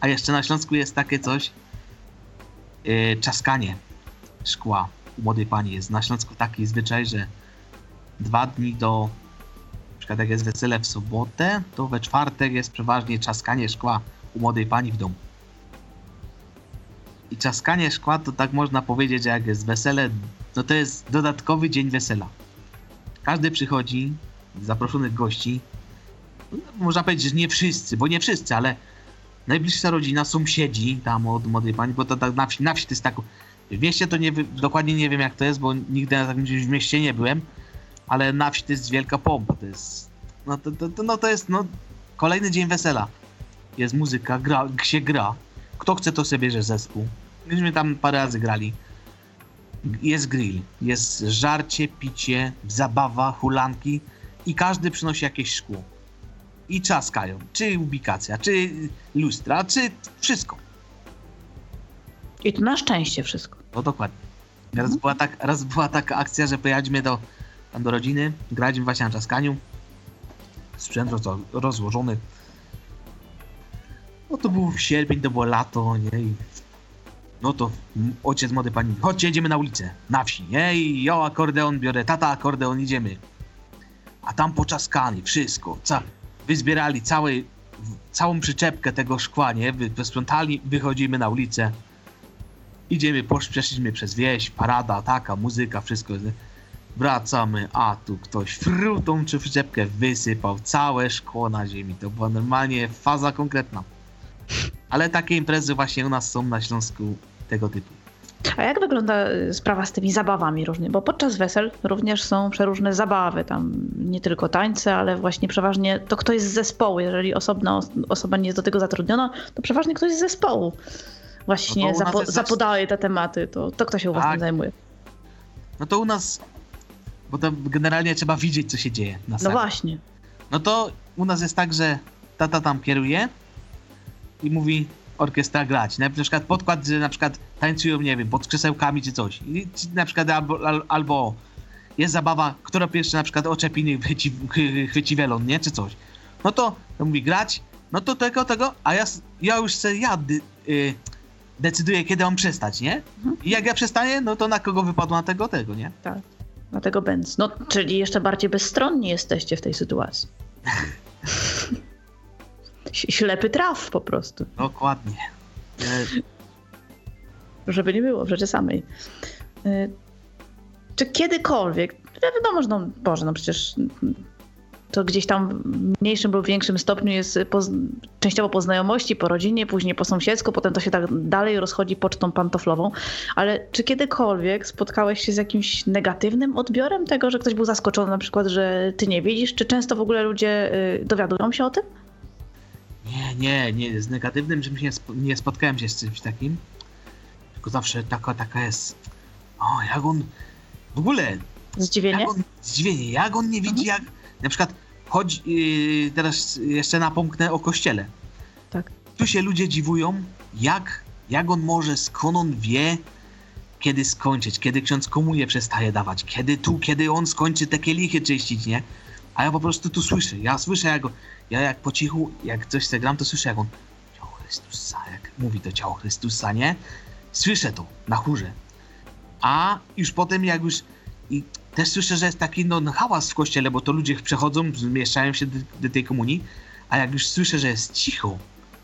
A jeszcze na Śląsku jest takie coś, yy, czaskanie szkła u młodej pani. Jest na Śląsku taki zwyczaj, że dwa dni do, na przykład jak jest wesele w sobotę, to we czwartek jest przeważnie czaskanie szkła u młodej pani w domu. I czaskanie szkła to tak można powiedzieć, jak jest wesele, no to jest dodatkowy dzień wesela. Każdy przychodzi, zaproszonych gości. No, można powiedzieć, że nie wszyscy, bo nie wszyscy, ale najbliższa rodzina, sąsiedzi tam od młodej pani, bo to tak na wsi, na wsi to jest tak. W mieście to nie, dokładnie nie wiem jak to jest, bo nigdy na takim w mieście nie byłem, ale na wsi to jest wielka pompa, to jest. No to, to, to, no to jest no, kolejny dzień wesela. Jest muzyka, gra, się gra. Kto chce, to sobie bierze zespół. Myśmy tam parę razy grali. Jest grill, jest żarcie, picie, zabawa, hulanki i każdy przynosi jakieś szkło. I czaskają. Czy ubikacja, czy lustra, czy wszystko. I to na szczęście wszystko. No dokładnie. Raz była, tak, raz była taka akcja, że pojechaliśmy do, do rodziny, graliśmy właśnie na czaskaniu. Sprzęt roz, rozłożony. No to był sierpień, to było lato, nie? I no to ojciec młody pani, chodźcie, jedziemy na ulicę, na wsi, nie? I ja akordeon biorę, tata akordeon, idziemy. A tam poczaskani, wszystko, ca, wyzbierali całe, w- całą przyczepkę tego szkła, nie? Wy, wysprzątali, wychodzimy na ulicę. Idziemy, przeszliśmy przez wieś, parada, taka, muzyka, wszystko. Wracamy, a tu ktoś frutą czy przyczepkę wysypał całe szkło na ziemi. To była normalnie faza konkretna. Ale takie imprezy właśnie u nas są na Śląsku tego typu. A jak wygląda y, sprawa z tymi zabawami różnymi? Bo podczas wesel również są przeróżne zabawy, tam nie tylko tańce, ale właśnie przeważnie to ktoś z zespołu. Jeżeli osobna os- osoba nie jest do tego zatrudniona, to przeważnie ktoś z zespołu właśnie No zapo- jest zapodaje te tematy. To, to kto się u was Tak. zajmuje? No to u nas, bo to generalnie trzeba widzieć, co się dzieje na No sali. właśnie. No to u nas jest tak, że tata tam kieruje i mówi orkiestra grać. Na przykład podkład, że na przykład tańcują, nie wiem, pod krzesełkami czy coś. I na przykład albo, al- albo jest zabawa, która pierwszy na przykład oczepiny chwyci, chwyci welon, nie? Czy coś. No to, to mówi grać, no to tego, tego, a ja, ja już se ja dy, y, decyduję, kiedy mam przestać, nie? I jak ja przestaję, no to na kogo wypadło na tego, tego, nie? Dlatego będz. No, czyli jeszcze bardziej bezstronni jesteście w tej sytuacji. Ślepy traf po prostu. Dokładnie. E, żeby nie było w rzeczy samej. Y, Czy kiedykolwiek, no wiadomo, że no, Boże, no przecież to gdzieś tam w mniejszym lub większym stopniu jest po, częściowo po znajomości, po rodzinie, później po sąsiedzku, potem to się tak dalej rozchodzi pocztą pantoflową, ale czy kiedykolwiek spotkałeś się z jakimś negatywnym odbiorem tego, że ktoś był zaskoczony na przykład, że ty nie widzisz? Czy często w ogóle ludzie y, dowiadują się o tym? Nie, nie, nie, z negatywnym czymś nie, nie spotkałem się z czymś takim. Tylko zawsze taka, taka jest. O, jak on. W ogóle, Zdziwienie? jak on. Zdziwienie, jak on nie widzi, jak. Na przykład, chodzi. Yy, teraz jeszcze napomknę o kościele. Tak. Tu się ludzie dziwują, jak, jak on może, skąd on wie, kiedy skończyć, kiedy ksiądz komunię przestaje dawać, kiedy tu, kiedy on skończy te kielichy czyścić, nie? A ja po prostu tu słyszę, ja słyszę jak, ja jak po cichu, jak coś se gram, to słyszę jak on ciało Chrystusa, jak mówi to ciało Chrystusa, nie? Słyszę to na chórze. A już potem jak już i też słyszę, że jest taki no, hałas w kościele, bo to ludzie przechodzą, mieszczają się do, do tej komunii, a jak już słyszę, że jest cicho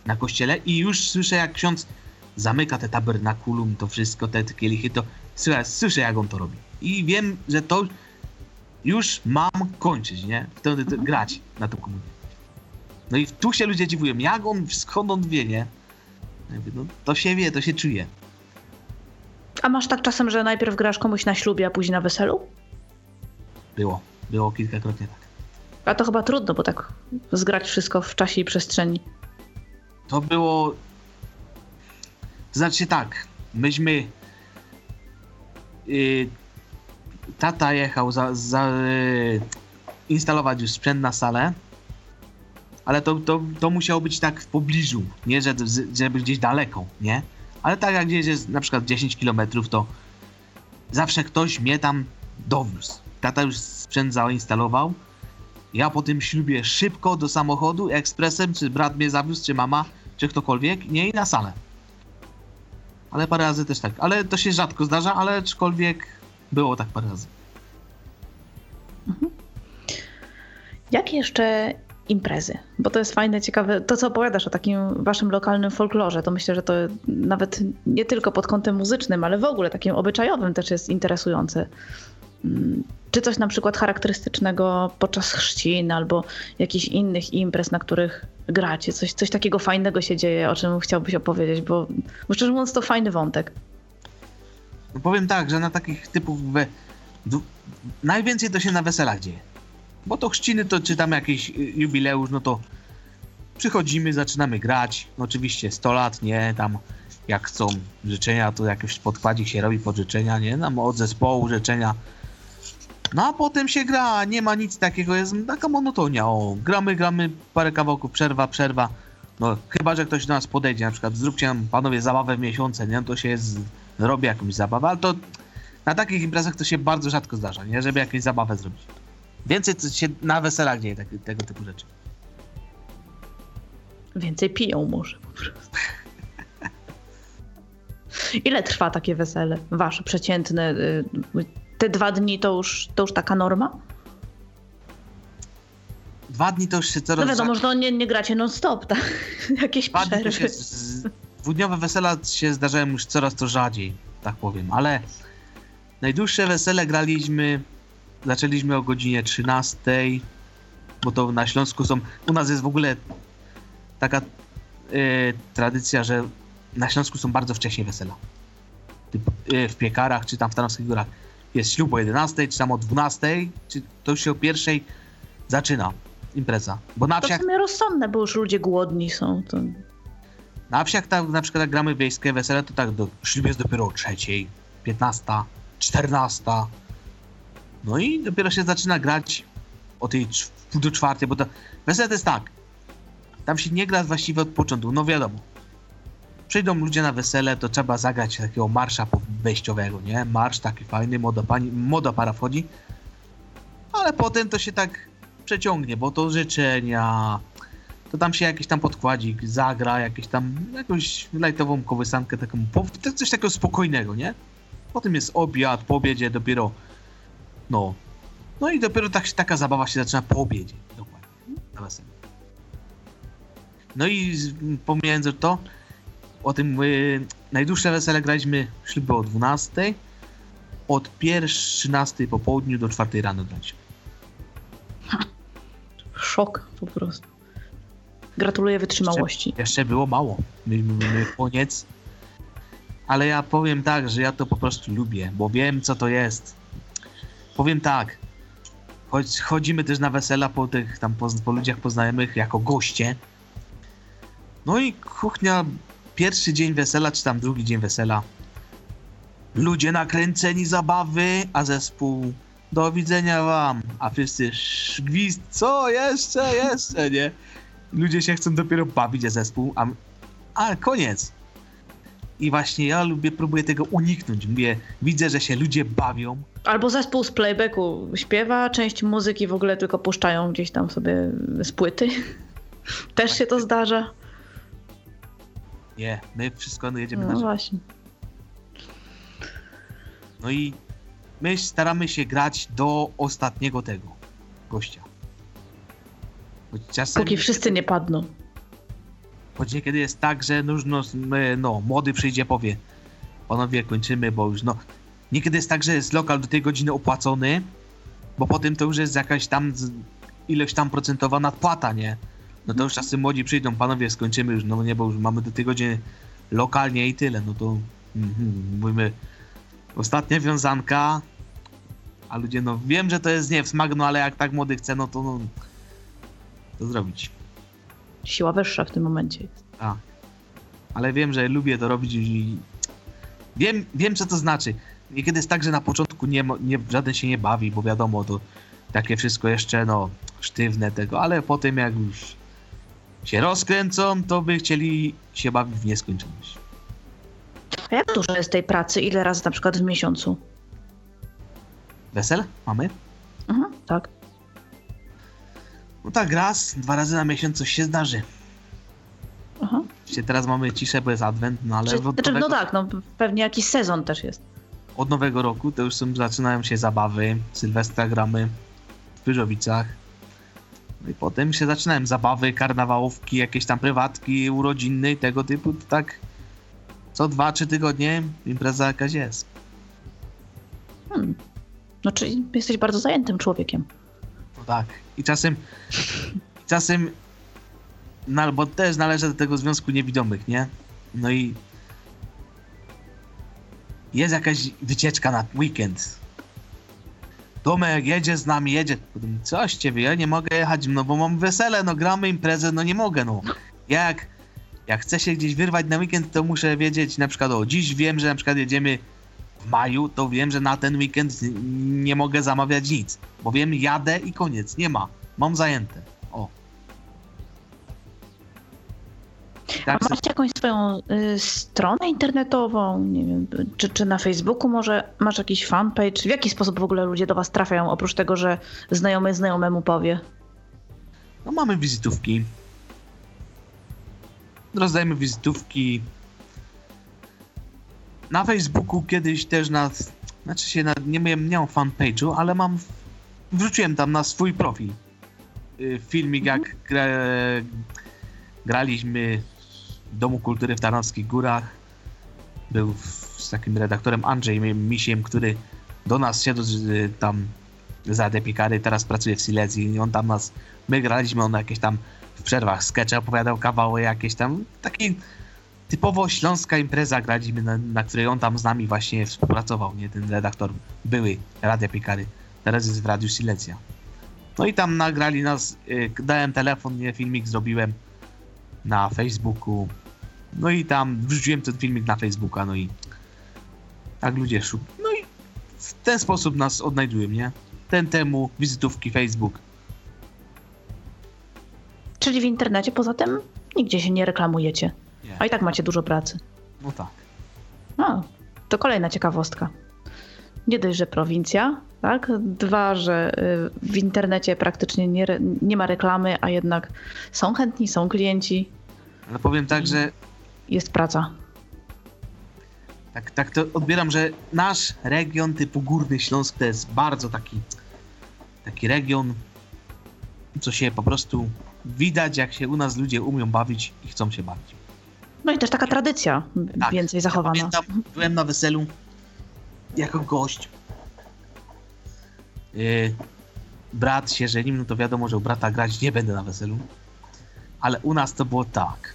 na kościele i już słyszę, jak ksiądz zamyka te tabernakulum, to wszystko, te, te kielichy, to słyszę, słyszę, jak on to robi. I wiem, że to już mam kończyć, nie? Wtedy to, grać na tą komunię. No i tu się ludzie dziwują, jak on, skąd on wie, nie? No, to się wie, to się czuje. A masz tak czasem, że najpierw grasz komuś na ślubie, a później na weselu? Było, było kilkakrotnie tak. A to chyba trudno, bo tak zgrać wszystko w czasie i przestrzeni. To było. Znaczy tak, myśmy. Yy, tata jechał za, za yy, instalować już sprzęt na salę, ale to, to, to musiało być tak w pobliżu, nie że, żeby gdzieś daleko, nie? Ale tak jak gdzieś jest na przykład 10 km, to zawsze ktoś mnie tam dowiózł. Tata już sprzęt zainstalował. Ja po tym ślubie szybko do samochodu, ekspresem, czy brat mnie zawiózł, czy mama, czy ktokolwiek, nie i na salę. Ale parę razy też tak. Ale to się rzadko zdarza, ale aczkolwiek było tak parę razy. Jakie jeszcze imprezy? Bo to jest fajne, ciekawe. To, co opowiadasz o takim waszym lokalnym folklorze, to myślę, że to nawet nie tylko pod kątem muzycznym, ale w ogóle takim obyczajowym też jest interesujące. Czy coś na przykład charakterystycznego podczas chrzcin albo jakichś innych imprez, na których gracie? Coś, coś takiego fajnego się dzieje, o czym chciałbyś opowiedzieć, bo, bo szczerze mówiąc to fajny wątek. Powiem tak, że na takich typów we... najwięcej to się na weselach dzieje. Bo to chrzciny to czy tam jakiś y, jubileusz, no to przychodzimy, zaczynamy grać. No oczywiście 100 lat, nie, tam jak chcą życzenia, to jakiś podkładzik się robi pod życzenia, nie, nam od zespołu życzenia. No a potem się gra, nie ma nic takiego, jest taka monotonia, o, gramy, gramy, parę kawałków, przerwa, przerwa. No chyba, że ktoś do nas podejdzie, na przykład zróbcie nam panowie zabawę w miesiące, nie, to się z, robi jakąś zabawę, ale to na takich imprezach to się bardzo rzadko zdarza, nie, żeby jakąś zabawę zrobić. Więcej się na weselach dzieje tak, tego typu rzeczy. Więcej piją może po prostu. Ile trwa takie wesele? Wasze przeciętne? Te dwa dni to już, to już taka norma? Dwa dni to już się coraz No wiadomo, że to nie, nie gracie non-stop, tak? Jakieś Dwa dni to przerwy. się z... Dwudniowe wesela się zdarzają już coraz to rzadziej, tak powiem, ale najdłuższe wesele graliśmy, zaczęliśmy o godzinie 13, bo to na Śląsku są, u nas jest w ogóle taka e, tradycja, że na Śląsku są bardzo wcześnie wesela. Typ, e, w piekarach, czy tam w Tarnowskich Górach jest ślub o 11, czy tam o 12, czy to już się o pierwszej zaczyna impreza. Bo na To w wsiach sumie rozsądne, bo już ludzie głodni są. To... Na wsiach tak, na przykład jak gramy wiejskie wesele, to tak do, ślub jest dopiero o trzeciej, 15, 14. No i dopiero się zaczyna grać o tej pół do czwartej, bo to wesele to jest tak. Tam się nie gra właściwie od początku, no wiadomo. Przyjdą ludzie na wesele, to trzeba zagrać takiego marsza wejściowego, nie? Marsz taki fajny, moda, pani, moda para wchodzi. Ale potem to się tak przeciągnie, bo to życzenia, to tam się jakiś tam podkładzik zagra, jakieś tam, jakąś lajtową kołysankę taką, coś takiego spokojnego, nie? Potem jest obiad, po obiedzie dopiero, no. No i dopiero tak, taka zabawa się zaczyna po obiedzie, dokładnie, na weselu. No i pomiędzy to, o tym y, najdłuższe wesele graliśmy śluby o 12, od pierwszej 13 po południu do 4 rano graliśmy. Szok po prostu. Gratuluję wytrzymałości. Jeszcze było mało. My, my koniec. Ale ja powiem tak, że ja to po prostu lubię, bo wiem co to jest. Powiem tak. Choć chodzimy też na wesela po tych tam po, po ludziach poznajomych jako goście. No i kuchnia, pierwszy dzień wesela, czy tam drugi dzień wesela. Ludzie nakręceni zabawy, a zespół do widzenia wam. A wszyscy gwizd, co jeszcze, jeszcze, nie? ludzie się chcą dopiero bawić, a zespół, a, a koniec. I właśnie ja lubię, próbuję tego uniknąć. Mówię, widzę, że się ludzie bawią. Albo zespół z playbacku śpiewa, część muzyki w ogóle tylko puszczają gdzieś tam sobie z płyty. Też się to zdarza. Nie, my wszystko jedziemy No na żywo. właśnie. No i my staramy się grać do ostatniego tego gościa. Bo czasem, Póki wszyscy nie padną. Choć niekiedy jest tak, że no, no, młody przyjdzie, powie panowie, kończymy, bo już no... Niekiedy jest tak, że jest lokal do tej godziny opłacony, bo potem to już jest jakaś tam ileś tam procentowa nadpłata, nie? No to już czasem młodzi przyjdą, panowie, skończymy już, no nie, bo już mamy do tej godziny lokalnie i tyle, no to mhm, mówimy ostatnia wiązanka, a ludzie, no wiem, że to jest nie w smak, no ale jak tak młody chce, no to no, to zrobić. Siła wyższa w tym momencie jest. A. Ale wiem, że lubię to robić i wiem, wiem co to znaczy. Niekiedy jest tak, że na początku nie, nie, żaden się nie bawi, bo wiadomo, to takie wszystko jeszcze, no, sztywne tego, ale potem jak już się rozkręcą, to by chcieli się bawić w nieskończoność. A jak dużo jest tej pracy? Ile razy na przykład w miesiącu? Wesel mamy? Mhm, tak. No tak, raz, dwa razy na miesiąc coś się zdarzy. Aha. Oczywiście teraz mamy ciszę, bo jest adwent, no ale Czy, od, znaczy, nowego, no tak, no pewnie jakiś sezon też jest. od nowego roku to już są, zaczynają się zabawy, Sylwestra gramy w Pyrzowicach. I potem się zaczynają zabawy, karnawałówki, jakieś tam prywatki, urodziny i tego typu. Tak co dwa, trzy tygodnie impreza jakaś jest. Hmm. No czyli jesteś bardzo zajętym człowiekiem. No tak. I czasem, czasem, no, bo też należę do tego związku niewidomych, nie? No i jest jakaś wycieczka na weekend. Tomek jedzie z nami, jedzie. Coś ciebie, ja nie mogę jechać, no bo mam wesele, no gramy imprezę, no nie mogę, no. Jak, jak chcę się gdzieś wyrwać na weekend, to muszę wiedzieć, na przykład, o, dziś wiem, że na przykład jedziemy w maju, to wiem, że na ten weekend nie mogę zamawiać nic. Bo wiem, jadę i koniec, nie ma. Mam zajęte. A Tak, se- masz jakąś swoją y, stronę internetową? Nie wiem, czy, czy na Facebooku może masz jakiś fanpage? W jaki sposób w ogóle ludzie do was trafiają, oprócz tego, że znajomy znajomemu powie? no mamy wizytówki. Rozdajemy wizytówki. Na Facebooku kiedyś też na... Znaczy się, na, nie miałem, mam fanpage'u, ale mam... Wrzuciłem tam na swój profil. y, Filmik jak gra, graliśmy Domu Kultury w Tarnowskich Górach. Był z takim redaktorem Andrzejem Misiem, który do nas z, tam za Depikary, teraz pracuje w Silesii i on tam nas, my graliśmy, on jakieś tam w przerwach skecze opowiadał kawały jakieś tam, taki typowo śląska impreza graliśmy, na, na której on tam z nami właśnie współpracował, nie, ten redaktor, były Radia Pikary, teraz jest w Radiu Silesia. No i tam nagrali nas, y, dałem telefon, nie, filmik zrobiłem na Facebooku, no i tam wrzuciłem ten filmik na Facebooka, no i tak ludzie szuk... No i w ten sposób nas odnajdują, nie? Ten temu, wizytówki, Facebook. Czyli w internecie poza tym nigdzie się nie reklamujecie. Nie. A i tak macie dużo pracy. No tak. A, to kolejna ciekawostka. Nie dość, że prowincja, tak? Dwa, że y, w internecie praktycznie nie, nie ma reklamy, a jednak są chętni, są klienci, Ale powiem tak, że jest praca. tak, tak to odbieram, że nasz region typu Górny Śląsk to jest bardzo taki taki region, co się po prostu widać, jak się u nas ludzie umią bawić i chcą się bawić. No i też taka tradycja Tak. więcej Ja zachowana. pamiętam, byłem na weselu jako gość. Yy, brat się żenił, no to wiadomo, że u brata grać nie będę na weselu. Ale u nas to było tak.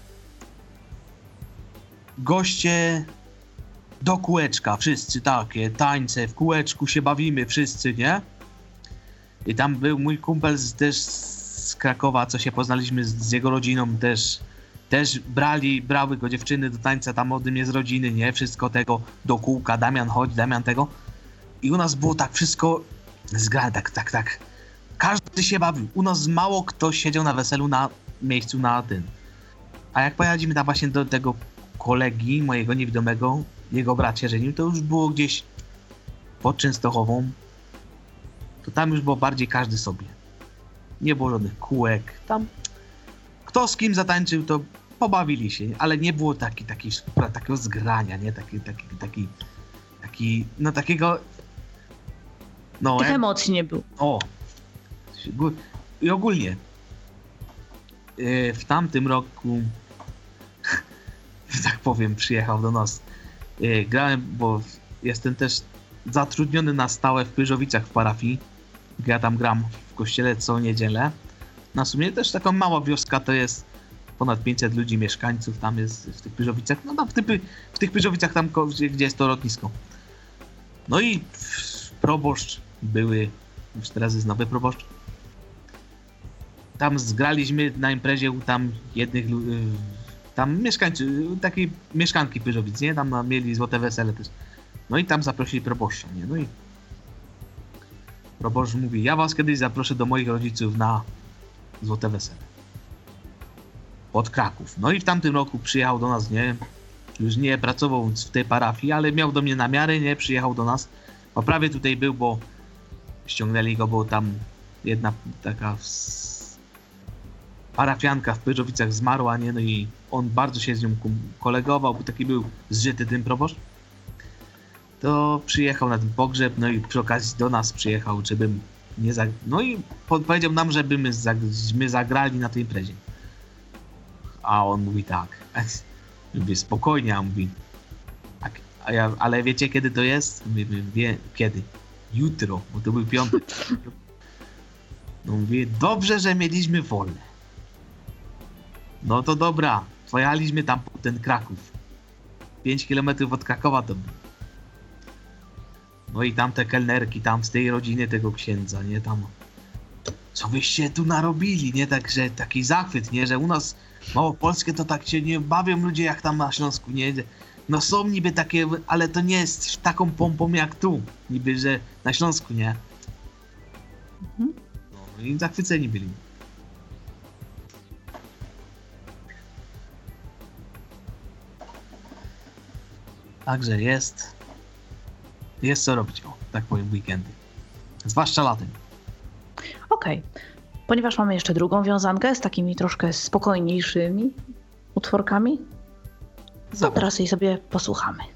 Goście do kółeczka, wszyscy takie, tańce, w kółeczku się bawimy, wszyscy, nie? I tam był mój kumpel z, też z Krakowa, co się poznaliśmy z, z jego rodziną też też brali, brały go dziewczyny do tańca tam ode mnie z rodziny, nie? Wszystko tego do kółka, Damian chodź, Damian tego. I u nas było tak wszystko zgrane, tak, tak, tak. Każdy się bawił. U nas mało kto siedział na weselu na miejscu na tym. A jak pojechaliśmy tam właśnie do tego kolegi, mojego niewidomego, jego brat się żenił, to już było gdzieś pod Częstochową. To tam już było bardziej każdy sobie. Nie było żadnych kółek. Tam kto z kim zatańczył, to pobawili się, ale nie było taki, taki, takiego zgrania, nie? Taki, taki, taki, taki, no takiego, No, Tych jak- emocji nie było. O! I ogólnie e, w tamtym roku, tak powiem, przyjechał do nas. E, Grałem, bo jestem też zatrudniony na stałe w Pyżowicach w parafii. Ja tam gram w kościele co niedzielę. Na sumie też taka mała wioska to jest ponad 500 ludzi, mieszkańców tam jest w tych Pyżowicach. No tam w, typy, w tych Pyżowicach tam, gdzie, gdzie jest to lotnisko. No i proboszcz były już teraz jest nowy proboszcz. Tam zgraliśmy na imprezie u tam jednych y, tam mieszkańcy, takiej mieszkanki Pyżowic, nie? Tam mieli złote wesele też. No i tam zaprosili proboszcza, nie? No i proboszcz mówi, ja was kiedyś zaproszę do moich rodziców na złote wesele. Pod Kraków. No i w tamtym roku przyjechał do nas, nie? Już nie pracował w tej parafii, ale miał do mnie namiary, nie? Przyjechał do nas. Bo prawie tutaj był, bo ściągnęli go, bo tam jedna taka parafianka w Pyrzowicach zmarła, nie? No i on bardzo się z nią kolegował, bo taki był zżyty tym proboszcz. To przyjechał na ten pogrzeb, no i przy okazji do nas przyjechał, żebym nie zag... No i po- powiedział nam, żeby my, zag- my zagrali na tej imprezie. A on mówi tak. Mówię, spokojnie, a on mówi. Tak, a ja, ale wiecie kiedy to jest? Mówię, wie, kiedy? Jutro, bo to był piątek. No mówię, dobrze, że mieliśmy wolne. No to dobra, pojechaliśmy tam po ten Kraków. 5 km od Krakowa to. No i tam te kelnerki, tam z tej rodziny tego księdza, nie tam. Co wyście tu narobili, nie? Tak, że taki zachwyt, nie? Że u nas Małopolskie to tak się nie bawią ludzie jak tam na Śląsku, nie? No są niby takie, ale to nie jest taką pompą jak tu. Niby, że na Śląsku, nie? Mhm. No i zachwyceni byli. Także jest. Jest co robić, o, tak powiem, weekendy. Zwłaszcza latem. Okej. Ponieważ mamy jeszcze drugą wiązankę z takimi troszkę spokojniejszymi utworkami, to teraz jej sobie posłuchamy.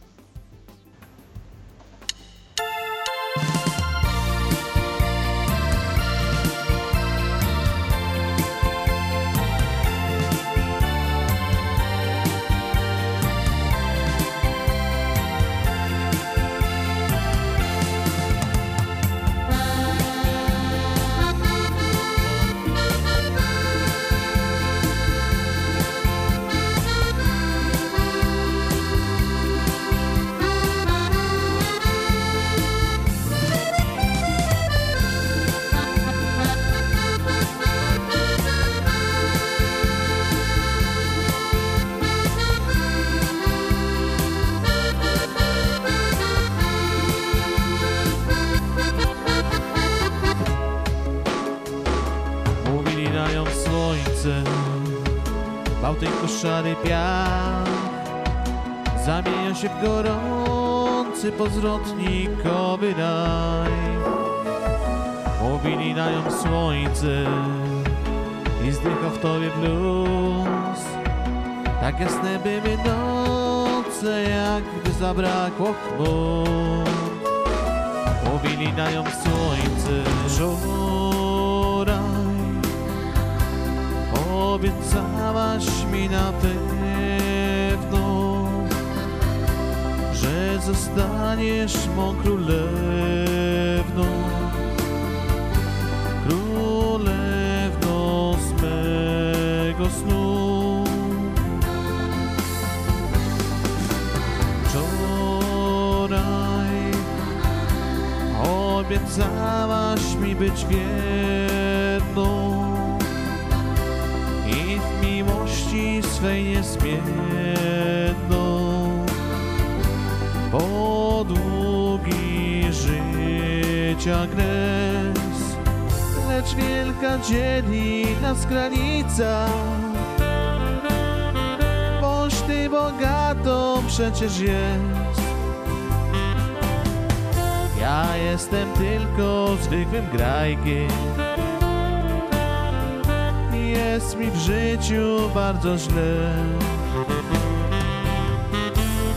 Jest mi w życiu bardzo źle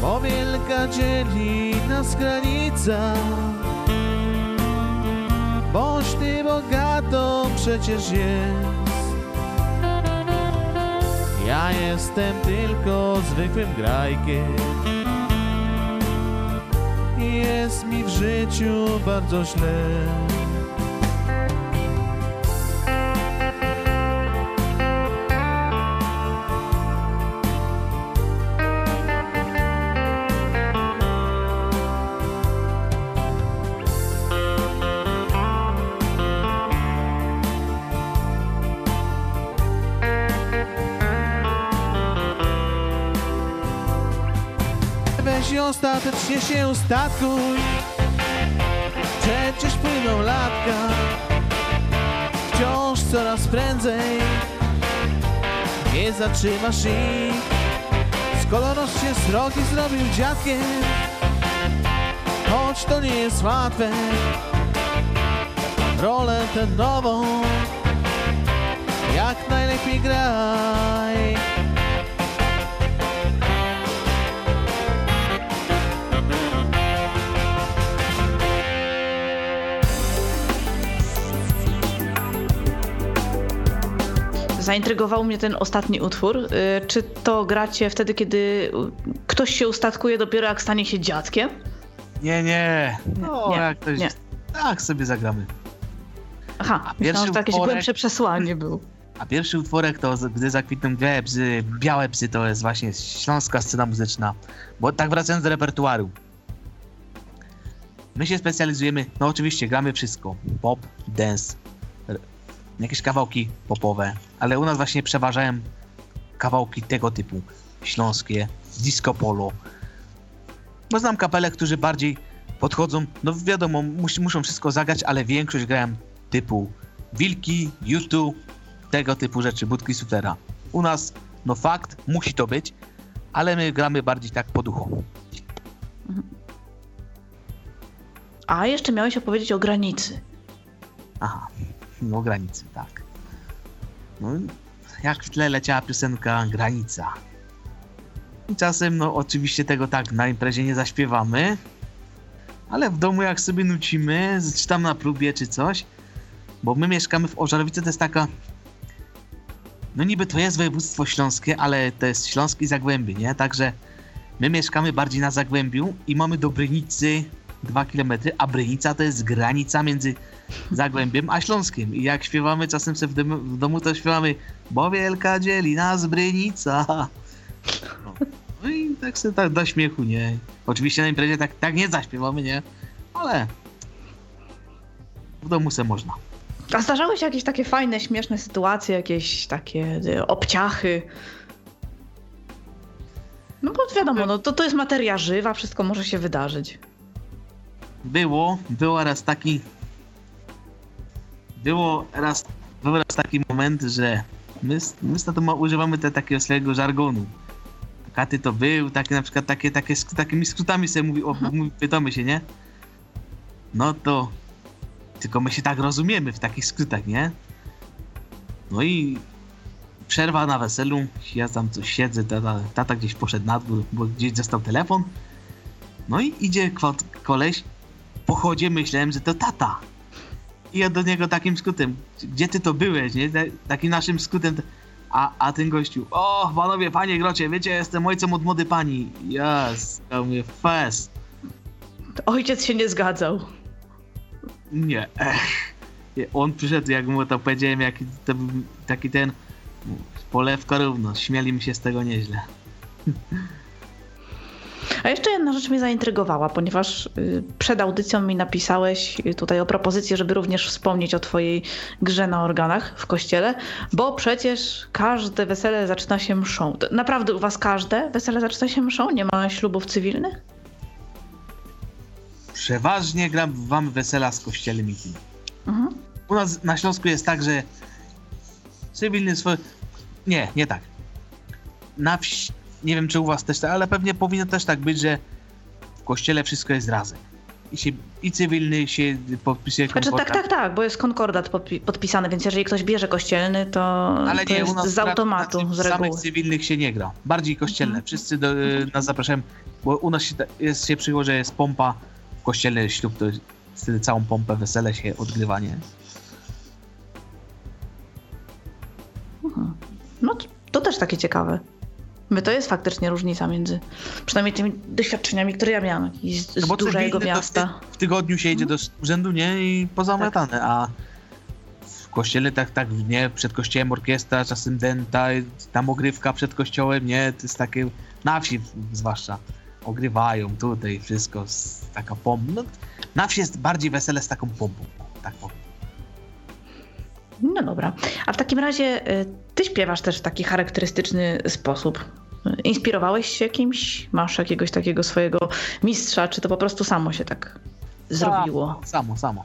Bo wielka dzieli nas granica bogatą przecież jest. Ja jestem tylko zwykłym grajkiem. Jest mi w życiu bardzo źle. Ostatecznie się ustatkuj Przecież płyną latka Wciąż coraz prędzej. Nie zatrzymasz ich. Skoro roz się srogi zrobił dziadkiem. Choć to nie jest łatwe Rolę tę nową Jak najlepiej graj Zaintrygował mnie ten ostatni utwór. Y, Czy to gracie wtedy, kiedy ktoś się ustatkuje dopiero jak stanie się dziadkiem? Nie, nie. No, nie, jak ktoś... nie. Tak sobie zagramy. Aha, A myślałam, że to jakieś utworek- głębsze przesłanie był. A pierwszy utworek to Gdy zakwitną białe psy, białe psy to jest właśnie śląska scena muzyczna. Bo tak wracając do repertuaru. My się specjalizujemy, no oczywiście gramy wszystko. Pop, dance, jakieś kawałki popowe, ale u nas właśnie przeważają kawałki tego typu. Śląskie, disco polo. Bo znam kapele, którzy bardziej podchodzą, no wiadomo, mus, muszą wszystko zagrać, ale większość grają typu Wilki, YouTube, tego typu rzeczy, budki suflera. U nas, no fakt, musi to być, ale my gramy bardziej tak po duchu. A jeszcze miałeś opowiedzieć o granicy. Aha, no granicy, tak. No, jak w tle leciała piosenka Granica. I czasem, no oczywiście tego tak na imprezie nie zaśpiewamy, ale w domu jak sobie nucimy, czy tam na próbie, czy coś, bo my mieszkamy w Ożarowicy, to jest taka no niby to jest województwo śląskie, ale to jest Śląsk i Zagłębie, nie? Także my mieszkamy bardziej na Zagłębiu i mamy do Brynicy 2 km, a Brynica to jest granica między Zagłębiem a Śląskiem. I jak śpiewamy czasem sobie w domu, w domu to śpiewamy Bo wielka dzieli nas Brynica. No, no i tak sobie tak do śmiechu, nie? Oczywiście na imprezie tak, tak nie zaśpiewamy, nie? Ale w domu se można. A zdarzały się jakieś takie fajne, śmieszne sytuacje, jakieś takie y, obciachy? No bo wiadomo, no to, to jest materia żywa, wszystko może się wydarzyć. Było, było raz taki. Było raz, był raz taki moment, że my, z- my z tatą używamy te takiego swojego żargonu. Katy to był, takie na przykład takie, takie sk- takimi skrótami sobie mówi, o, mówi, pytamy się, nie? No to. Tylko my się tak rozumiemy w takich skrótach, nie? No i przerwa na weselu, ja tam coś siedzę, tata, tata gdzieś poszedł na dwór, bo gdzieś został telefon. No i idzie koleś, po chodzie myślałem, że to tata. I ja do niego takim skrótem, gdzie ty to byłeś, nie? Ta- Takim naszym skrótem, a, a ten gościu, o panowie, panie grocie, wiecie, jestem ojcem od młody pani. Jas, ja mówię, fest. Ojciec się nie zgadzał. Nie, ech. On przyszedł, jak mu to powiedziałem, jaki to taki ten, polewka równo, śmiali mi się z tego nieźle. A jeszcze jedna rzecz mnie zaintrygowała, ponieważ y, przed audycją mi napisałeś y, tutaj o propozycji, żeby również wspomnieć o twojej grze na organach w kościele, bo przecież każde wesele zaczyna się mszą. Naprawdę u was każde wesele zaczyna się mszą? Nie ma ślubów cywilnych? Przeważnie gram wam wesela z kościelnymi. Mhm. U nas na Śląsku jest tak, że cywilny swój... Nie, nie tak. Na wsi nie wiem, czy u was też tak, ale pewnie powinno też tak być, że w kościele wszystko jest razem. I, się, i cywilny się podpisuje konkordat. Znaczy, tak, tak, tak, bo jest konkordat podpisany, więc jeżeli ktoś bierze kościelny, to, ale to nie, jest z automatu na, z reguły. samych cywilnych się nie gra, bardziej kościelne. Mm. Wszyscy do, mhm. nas zapraszają, bo u nas się, jest, się przyjęło, że jest pompa, w kościelny ślub to jest, wtedy całą pompę, wesele się, odgrywanie. Mhm. No to też takie ciekawe. My to jest faktycznie różnica między przynajmniej tymi doświadczeniami, które ja miałam z, z No bo dużego miasta. W, tygodniu się jedzie do urzędu, nie? I pozamiatane, a w kościele tak, tak, nie? Przed kościołem orkiestra, czasem denta, tam ogrywka przed kościołem, nie? To jest takie, na wsi zwłaszcza, ogrywają tutaj wszystko, z, taka pompa. No, na wsi jest bardziej wesele z taką pompą, tak powiem. No dobra. A w takim razie y, ty śpiewasz też w taki charakterystyczny sposób. Inspirowałeś się kimś? Masz jakiegoś takiego swojego mistrza, czy to po prostu samo się tak zrobiło? Samo, samo.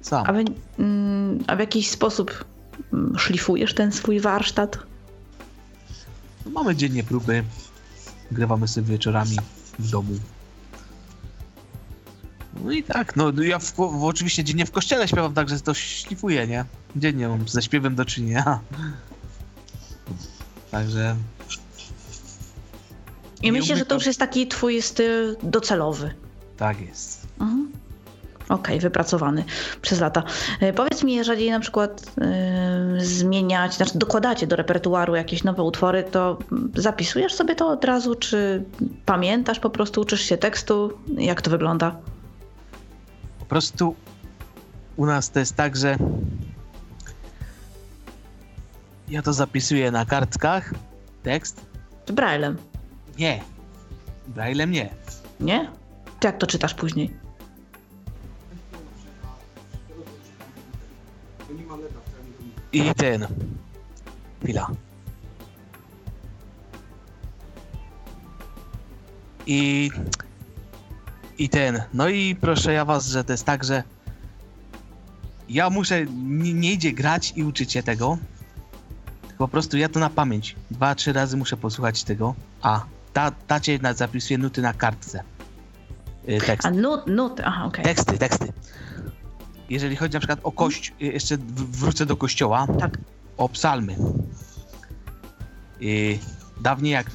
Samo. A, wy, mm, a w jakiś sposób mm, szlifujesz ten swój warsztat? No, mamy dziennie próby, grywamy sobie wieczorami w domu. No i tak, no ja w, w, oczywiście dziennie w kościele śpiewam, także to szlifuję, nie? Dziennie mam ze śpiewem do czynienia. Także I myślę, że to już jest taki twój styl docelowy. tak jest. Mhm. Okej, wypracowany przez lata. E, Powiedz mi, jeżeli na przykład e, zmieniać, znaczy dokładacie do repertuaru jakieś nowe utwory, to zapisujesz sobie to od razu, czy pamiętasz po prostu, uczysz się tekstu? Jak to wygląda? Po prostu u nas to jest tak, że ja to zapisuję na kartkach, tekst. Z Braillem, Nie. Braillem nie. nie? To jak to czytasz później? I ten. Chwila. I. I ten. No i proszę ja was, że to jest tak, że. Ja muszę. Nie, nie idzie grać i uczyć się tego. Po prostu ja to na pamięć. Dwa, trzy razy muszę posłuchać tego. A. Ta, tacie na- zapisuje nuty na kartce. Y, tekst. A nut, nuty, aha, okej. Teksty, teksty. Jeżeli chodzi na przykład o kość, y, jeszcze wrócę do kościoła, Tak. o psalmy. I dawniej jak,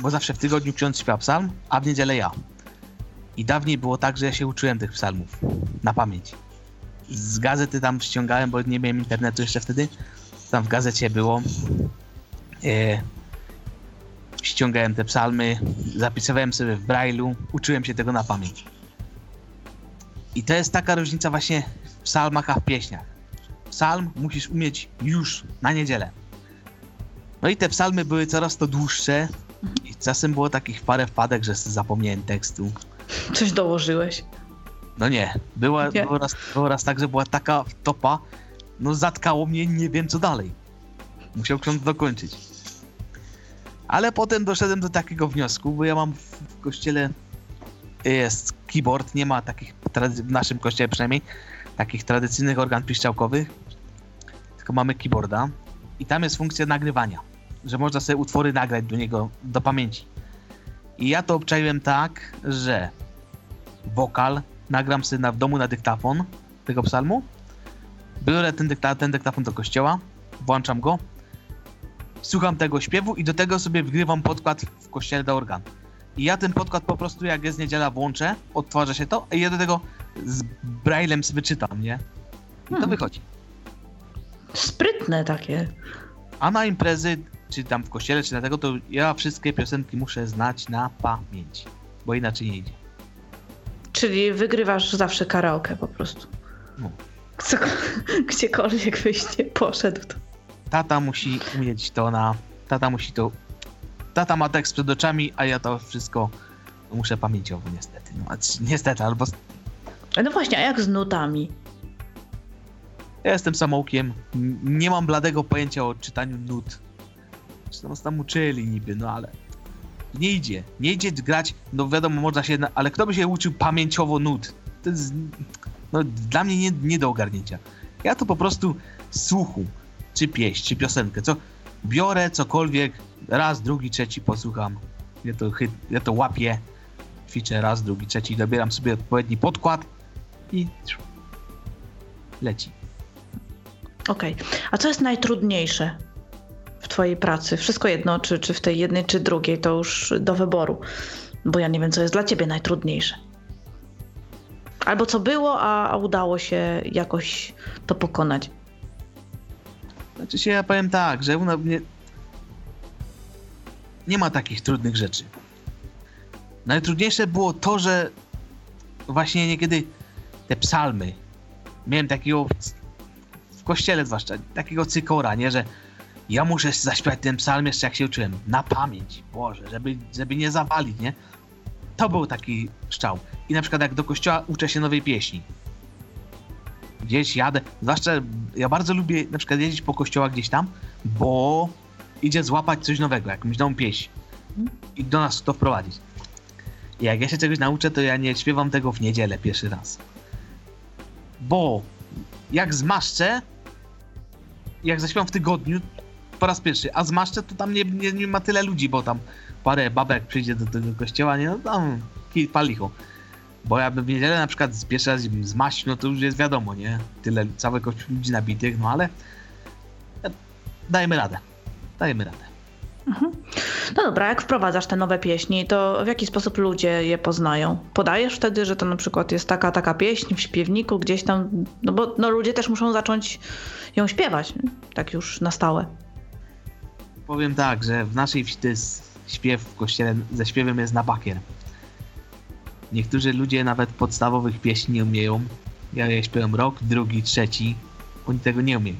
bo zawsze w tygodniu ksiądz śpiewa psalm, a w niedzielę ja. I dawniej było tak, że ja się uczyłem tych psalmów na pamięć. Z gazety tam ściągałem, bo nie miałem internetu jeszcze wtedy. Tam w gazecie było. E, ściągałem te psalmy, zapisywałem sobie w Braille'u, uczyłem się tego na pamięć. I to jest taka różnica właśnie w psalmach, a w pieśniach. Psalm musisz umieć już na niedzielę. No i te psalmy były coraz to dłuższe i czasem było takich parę wpadek, że zapomniałem tekstu. Coś dołożyłeś. No nie, była, Nie. było, raz, było raz tak, że była taka topa, no zatkało mnie, nie wiem co dalej. Musiał ksiądz dokończyć. Ale potem doszedłem do takiego wniosku, bo ja mam w, kościele jest keyboard, nie ma takich, w naszym kościele przynajmniej, takich tradycyjnych organ piszczałkowych, tylko mamy keyboarda i tam jest funkcja nagrywania, że można sobie utwory nagrać do niego, do pamięci. I ja to obczaiłem tak, że wokal nagram sobie na, w domu na dyktafon tego psalmu, biorę ten, dykta, ten dyktafon do kościoła, włączam go, słucham tego śpiewu i do tego sobie wgrywam podkład w kościele do organ. I ja ten podkład po prostu jak jest niedziela włączę, odtwarza się to i ja do tego z braillem sobie czytam, nie? I to Hmm. wychodzi. Sprytne takie. A na imprezy, czy tam w kościele, czy na tego, to ja wszystkie piosenki muszę znać na pamięć, bo inaczej nie idzie. Czyli wygrywasz zawsze karaoke po prostu. No. Co, gdziekolwiek byś nie poszedł. To... Tata musi umieć to na. Tata musi to. Tata ma tekst przed oczami, a ja to wszystko muszę pamięciowo, niestety. No, niestety, albo. No właśnie, a jak z nutami? Ja jestem samoukiem, nie mam bladego pojęcia o czytaniu nut. Czy nas tam uczyli niby, no ale. Nie idzie. Nie idzie grać, no wiadomo, można się. Ale kto by się uczył pamięciowo nut? To jest. No, dla mnie nie, nie do ogarnięcia. Ja to po prostu słuchu, czy pieśń, czy piosenkę, co biorę cokolwiek, raz, drugi, trzeci posłucham. Ja to, ja to łapię, ćwiczę raz, drugi, trzeci, dobieram sobie odpowiedni podkład i leci. Okej. A co jest najtrudniejsze w twojej pracy? Wszystko jedno, czy, czy w tej jednej, czy drugiej, to już do wyboru. Bo ja nie wiem, co jest dla ciebie najtrudniejsze. Albo co było, a, a udało się jakoś to pokonać. Znaczy się ja powiem tak, że u nas nie, nie ma takich trudnych rzeczy. Najtrudniejsze było to, że właśnie niekiedy te psalmy. Miałem takiego w kościele zwłaszcza, takiego cykora, nie, że ja muszę zaśpiewać ten psalm jeszcze jak się uczyłem, na pamięć, Boże, żeby, żeby nie zawalić, nie? To był taki szczał. I na przykład jak do kościoła uczę się nowej pieśni. Gdzieś jadę, zwłaszcza ja bardzo lubię na przykład jeździć po kościołach gdzieś tam, bo idzie złapać coś nowego, jakąś nową pieśń i do nas to wprowadzić. I jak ja się czegoś nauczę, to ja nie śpiewam tego w niedzielę pierwszy raz. Bo jak zmaszczę, jak zaśpiewam w tygodniu po raz pierwszy, a zmaszczę, to tam nie, nie, nie ma tyle ludzi, bo tam parę babek przyjdzie do tego kościoła, nie, no tam kilka licho. Bo jakby w niedzielę na przykład pierwszy raz zmaść, no to już jest wiadomo, nie? Tyle, cały kościół ludzi nabitych, no ale dajemy radę. Dajemy radę. No dobra, jak wprowadzasz te nowe pieśni, to w jaki sposób ludzie je poznają? Podajesz wtedy, że to na przykład jest taka, taka pieśń w śpiewniku gdzieś tam, no bo no, ludzie też muszą zacząć ją śpiewać, nie? tak już na stałe. Powiem tak, że w naszej wsi to jest śpiew w kościele, ze śpiewem jest na bakier. Niektórzy ludzie nawet podstawowych pieśni nie umieją. Ja je śpiewam rok, drugi, trzeci. Oni tego nie umieją.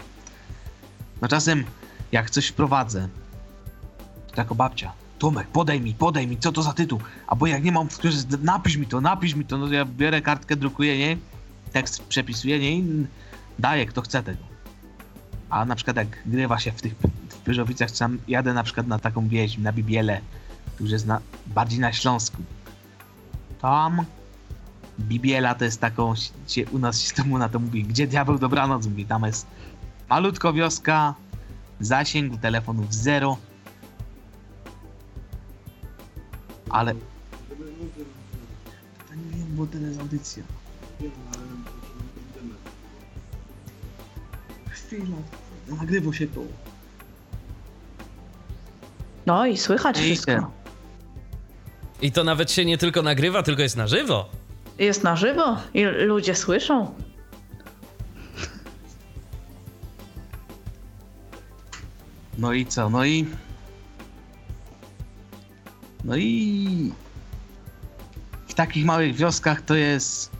No czasem, jak coś wprowadzę, to jako babcia, Tomek, podaj mi, podaj mi, co to za tytuł? Albo jak nie mam, napisz mi to, napisz mi to, no to ja biorę kartkę, drukuję, nie? Tekst przepisuję, nie? Daję, kto chce tego. A na przykład jak grywa się w tych Pyrzowicach, tam jadę na przykład na taką wieś, na Bibiele, tu już jest na, bardziej na Śląsku. Tam Bibiela to jest taką, się, u nas się temu na to mówi, gdzie diabeł dobranoc mówi, tam jest malutko wioska, zasięg telefonów zero, ale... To nie wiem, bo jest audycja. Chwila, nagrywa się to. No i słychać wszystko. I to nawet się nie tylko nagrywa, tylko jest na żywo. Jest na żywo i ludzie słyszą. No i co? No i. No i. W takich małych wioskach to jest.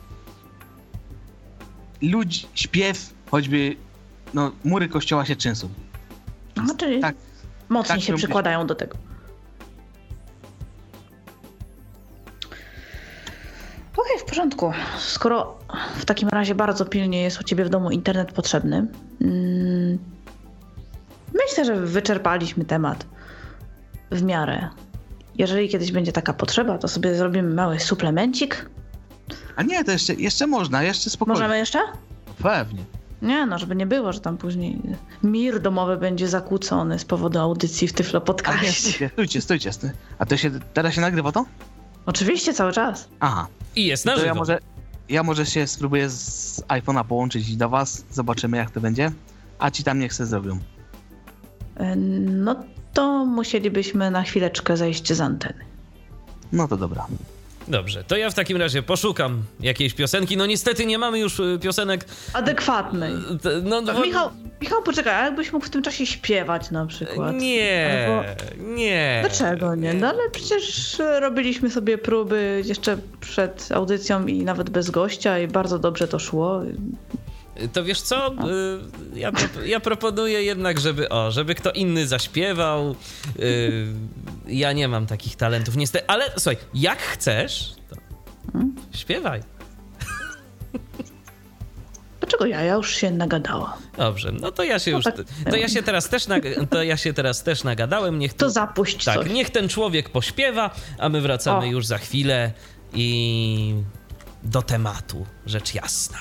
Ludź, śpiew, choćby. No, mury kościoła się trzęsą. No, czyli Tak, mocniej tak się robisz. przykładają do tego. Okej, w porządku. Skoro w takim razie bardzo pilnie jest u ciebie w domu internet potrzebny, mm, myślę, że wyczerpaliśmy temat w miarę. Jeżeli kiedyś będzie taka potrzeba, to sobie zrobimy mały suplemencik. A nie, to jeszcze, jeszcze można, jeszcze spokojnie. Możemy jeszcze? Pewnie. Nie, no, żeby nie było, że tam później mir domowy będzie zakłócony z powodu audycji w Tyflo Podcaście. stójcie, stójcie, stójcie. stój- A to się, teraz się nagrywa to? Oczywiście, cały czas. Aha. I jest na To żywo. ja może, ja może się spróbuję z iPhone'a połączyć do was, zobaczymy jak to będzie. A ci tam niech se zrobią. E, No to musielibyśmy na chwileczkę zejść z anteny. No to dobra. Dobrze, to ja w takim razie poszukam jakiejś piosenki. No niestety nie mamy już y, piosenek. Adekwatnej. t- No, bo- Michał, Michał, poczekaj, a jakbyś mógł w tym czasie śpiewać na przykład? Nie, Albo- nie. Dlaczego nie? No ale przecież robiliśmy sobie próby jeszcze przed audycją i nawet bez gościa i bardzo dobrze to szło. To wiesz co? Y, Ja, ja proponuję jednak, żeby o, żeby kto inny zaśpiewał. Y, Ja nie mam takich talentów niestety, ale słuchaj, jak chcesz, to śpiewaj. Dlaczego ja? Ja już się nagadałam. Dobrze, no to ja się No już. tak. To ja się teraz też, nag- to ja się teraz też nagadałem. Niech To zapuść Tak, coś. niech ten człowiek pośpiewa, a my wracamy O. już za chwilę i do tematu, rzecz jasna.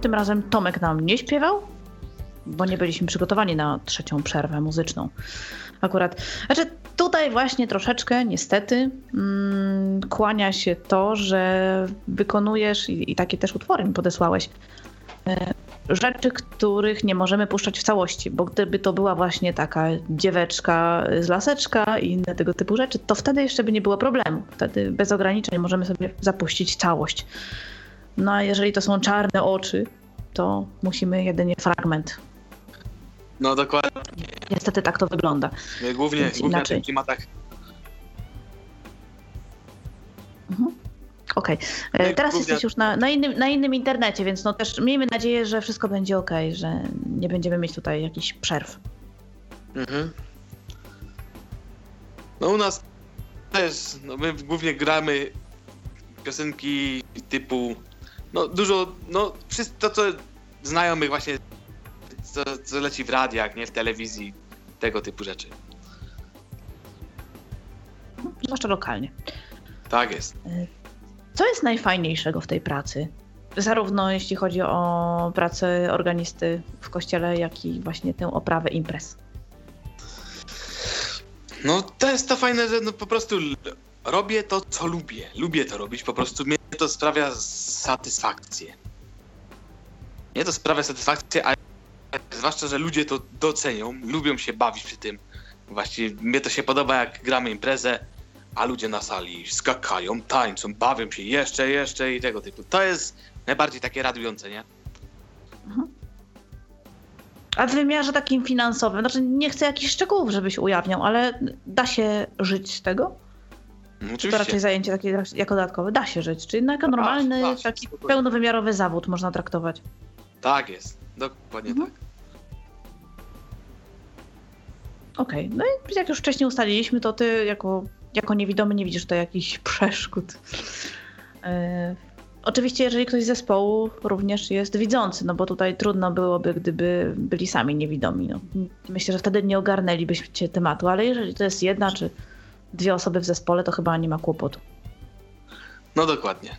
Tym razem Tomek nam nie śpiewał, bo nie byliśmy przygotowani na trzecią przerwę muzyczną. Akurat, znaczy tutaj właśnie troszeczkę niestety mm, kłania się to, że wykonujesz i, i takie też utwory mi podesłałeś. e, Rzeczy, których nie możemy puszczać w całości, bo gdyby to była właśnie taka dzieweczka z laseczka i inne tego typu rzeczy, to wtedy jeszcze by nie było problemu. Wtedy bez ograniczeń możemy sobie zapuścić całość. No a jeżeli to są czarne oczy, to musimy jedynie fragment. No dokładnie. Niestety tak to wygląda. Głównie, Więc głównie na inaczej. tych klimatach. Okej. E, No i Teraz głównie- jesteś już na, na, innym, na innym internecie, więc no też miejmy nadzieję, że wszystko będzie ok, że nie będziemy mieć tutaj jakichś przerw. Mhm. No u nas też, no my głównie gramy piosenki typu, no dużo, no wszystko to, co znajomych właśnie, co, co leci w radiach, nie w telewizji, tego typu rzeczy. Zwłaszcza lokalnie. Tak jest. Co jest najfajniejszego w tej pracy? Zarówno jeśli chodzi o pracę organisty w kościele, jak i właśnie tę oprawę imprez. No to jest to fajne, że no po prostu robię to, co lubię. Lubię to robić, po prostu mnie to sprawia satysfakcję. Mnie to sprawia satysfakcję, a zwłaszcza, że ludzie to docenią, lubią się bawić przy tym. Właściwie mnie to się podoba, jak gramy imprezę, a ludzie na sali skakają, tańczą, bawią się jeszcze, jeszcze i tego typu. To jest najbardziej takie radujące, nie? A w wymiarze takim finansowym, znaczy nie chcę jakichś szczegółów, żebyś ujawniał, ale da się żyć z tego? No, Czy to raczej zajęcie takie jako dodatkowe? Da się żyć, czyli no jako normalny, da się, taki spokojnie. pełnowymiarowy zawód można traktować. Tak jest, dokładnie Mhm. tak. Okej, no i jak już wcześniej ustaliliśmy, to ty jako, jako niewidomy nie widzisz tutaj jakichś przeszkód. E, oczywiście, jeżeli ktoś z zespołu również jest widzący, no bo tutaj trudno byłoby, gdyby byli sami niewidomi. No. Myślę, że wtedy nie ogarnęlibyście tematu, ale jeżeli to jest jedna czy dwie osoby w zespole, to chyba nie ma kłopotu. No dokładnie.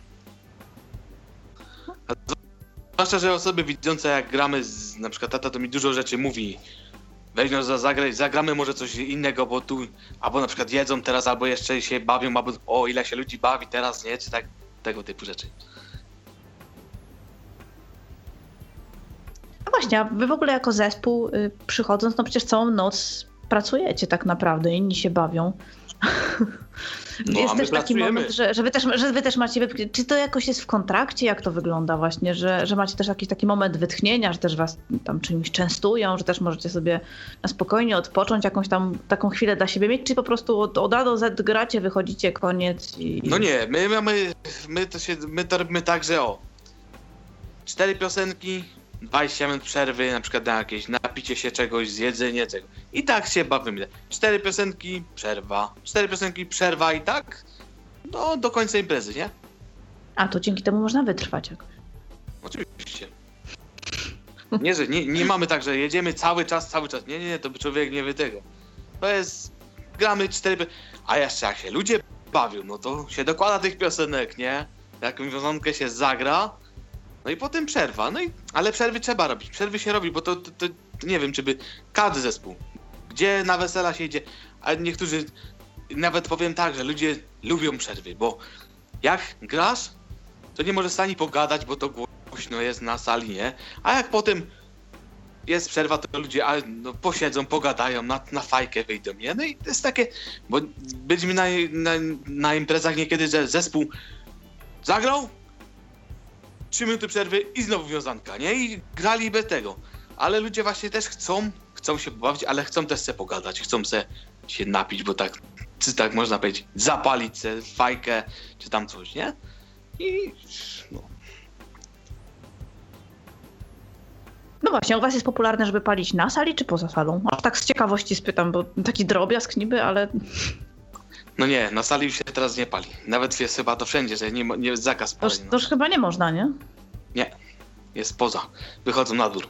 A Zwłaszcza, że osoby widzące jak gramy, z, na przykład tata to mi dużo rzeczy mówi. Weź no za- zagraj, zagramy może coś innego, bo tu, albo na przykład jedzą teraz, albo jeszcze się bawią, albo o ile się ludzi bawi teraz, nie, czy tak, tego typu rzeczy. No właśnie, a wy w ogóle jako zespół y, przychodząc, no przecież całą noc pracujecie tak naprawdę, inni się bawią. No, jest też taki moment, że, że, wy też, że wy też macie, czy to jakoś jest w kontrakcie, jak to wygląda właśnie, że, że macie też jakiś taki moment wytchnienia, że też was tam czymś częstują, że też możecie sobie na spokojnie odpocząć, jakąś tam taką chwilę dla siebie mieć, czy po prostu od, od A do Z gracie, wychodzicie, koniec i... No nie, my mamy, my to się, my to robimy tak, że o, cztery piosenki, 20 minut przerwy, na przykład na jakieś napicie się czegoś, zjedzenie czego. I tak się bawimy. Cztery piosenki, przerwa, cztery piosenki, przerwa i tak, no do końca imprezy, nie? A, to dzięki temu można wytrwać jakoś. Oczywiście. Nie, że nie, nie mamy tak, że jedziemy cały czas, cały czas. Nie, nie, nie, to by człowiek nie wie tego. To jest, gramy cztery, a jeszcze jak się ludzie bawią, no to się dokłada tych piosenek, nie? Jakąś wiązankę się zagra, no i potem przerwa. No i, ale przerwy trzeba robić, przerwy się robi, bo to, to, to nie wiem, czy by każdy zespół, gdzie na wesela się idzie, a niektórzy, nawet powiem tak, że ludzie lubią przerwy, bo jak grasz, to nie możesz ani pogadać, bo to głośno jest na sali, nie? A jak potem jest przerwa, to ludzie a, no, posiedzą, pogadają, na, na fajkę wyjdą, nie? No i to jest takie, bo byliśmy na, na, na imprezach niekiedy, że zespół zagrał, trzy minuty przerwy i znowu wiązanka, nie? I grali bez tego. Ale ludzie właśnie też chcą, chcą się pobawić, ale chcą też se pogadać, chcą se się napić, bo tak, czy tak można powiedzieć, zapalić se fajkę, czy tam coś, nie? I no, No właśnie, u was jest popularne, żeby palić na sali czy poza salą? Aż tak z ciekawości spytam, bo taki drobiazg niby, ale no nie, na sali już się teraz nie pali. Nawet jest chyba to wszędzie, że nie, nie jest zakaz palenia. to już chyba nie można, nie? Nie, jest poza. Wychodzą na dwór.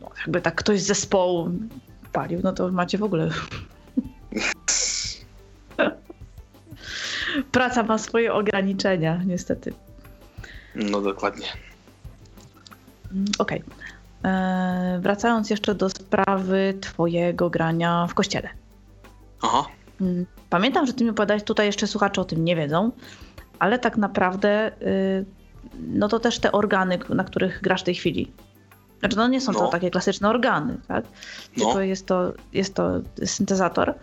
No, jakby tak ktoś z zespołu palił, no to macie w ogóle... Praca ma swoje ograniczenia, niestety. No dokładnie. Mm, Okej. Eee, Wracając jeszcze do sprawy twojego grania w kościele. Aha. Mm, Pamiętam, że ty mi opowiadałeś, tutaj jeszcze słuchacze o tym nie wiedzą, ale tak naprawdę y, no to też te organy, na których grasz w tej chwili. Znaczy, no nie są to No. takie klasyczne organy, tak? No. Tylko jest to, jest to syntezator. Y,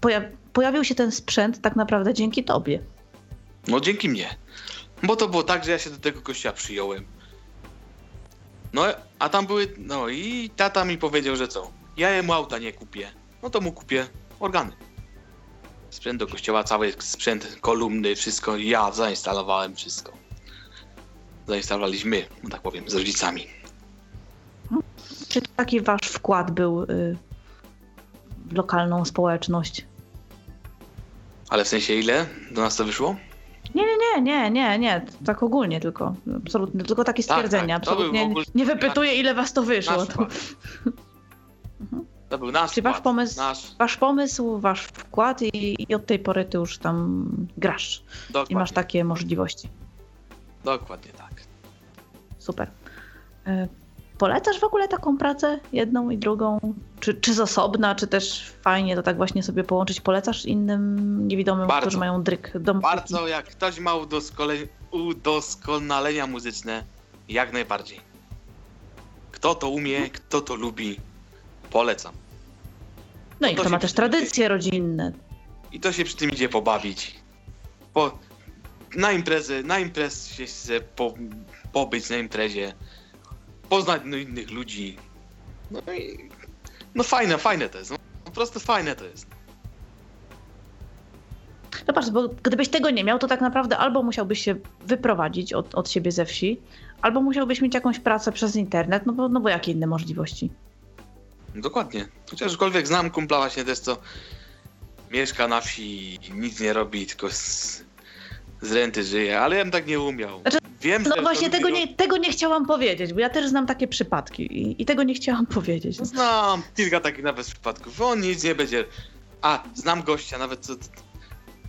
Poja- pojawił się ten sprzęt tak naprawdę dzięki tobie. No dzięki mnie. Bo to było tak, że ja się do tego kościoła przyjąłem. No, a tam były, no i tata mi powiedział, że co? Ja jemu auta nie kupię. No to mu kupię organy. Sprzęt do kościoła, cały sprzęt, kolumny, wszystko. Ja zainstalowałem wszystko. Zainstalowaliśmy, no tak powiem, z rodzicami. Czy taki wasz wkład był y, w lokalną społeczność? Ale w sensie ile do nas to wyszło? Nie, nie, nie, nie, nie, nie, tak ogólnie tylko. Absolutnie, tylko takie Tak, stwierdzenia. tak, to był Absolutnie ogólnie nie wypytuję, ile was to wyszło. To, wkład. To był nasz Czyli wasz pomysł- Nasz, wasz pomysł, wasz wkład i, i od tej pory ty już tam grasz dokładnie, i masz takie możliwości. dokładnie tak. Super. Y, Polecasz w ogóle taką pracę, jedną i drugą? Czy, czy z osobna, czy też fajnie to tak właśnie sobie połączyć? Polecasz innym niewidomym, Bardzo. którzy mają dryk dom? Bardzo, jak ktoś ma udoskole- udoskonalenia muzyczne, jak najbardziej. Kto to umie, kto to lubi, polecam. No i to się ma też tradycje rodzinne. I to się przy tym idzie pobawić. Po, na imprezę, na imprez się chce po, pobyć na imprezie, poznać no, innych ludzi. No i no fajne, fajne to jest. No, po prostu fajne to jest. No patrz, bo gdybyś tego nie miał, to tak naprawdę albo musiałbyś się wyprowadzić od, od siebie ze wsi, albo musiałbyś mieć jakąś pracę przez internet, no bo, no bo jakie inne możliwości? Dokładnie. Chociażkolwiek znam kumpla właśnie też, co mieszka na wsi i nic nie robi, tylko z, z renty żyje, ale ja bym tak nie umiał. Znaczy, Wiem, No właśnie, tego nie, tego nie chciałam powiedzieć, bo ja też znam takie przypadki i, i tego nie chciałam powiedzieć. No Znam kilka takich nawet przypadków. On nic nie będzie. A, znam gościa nawet co.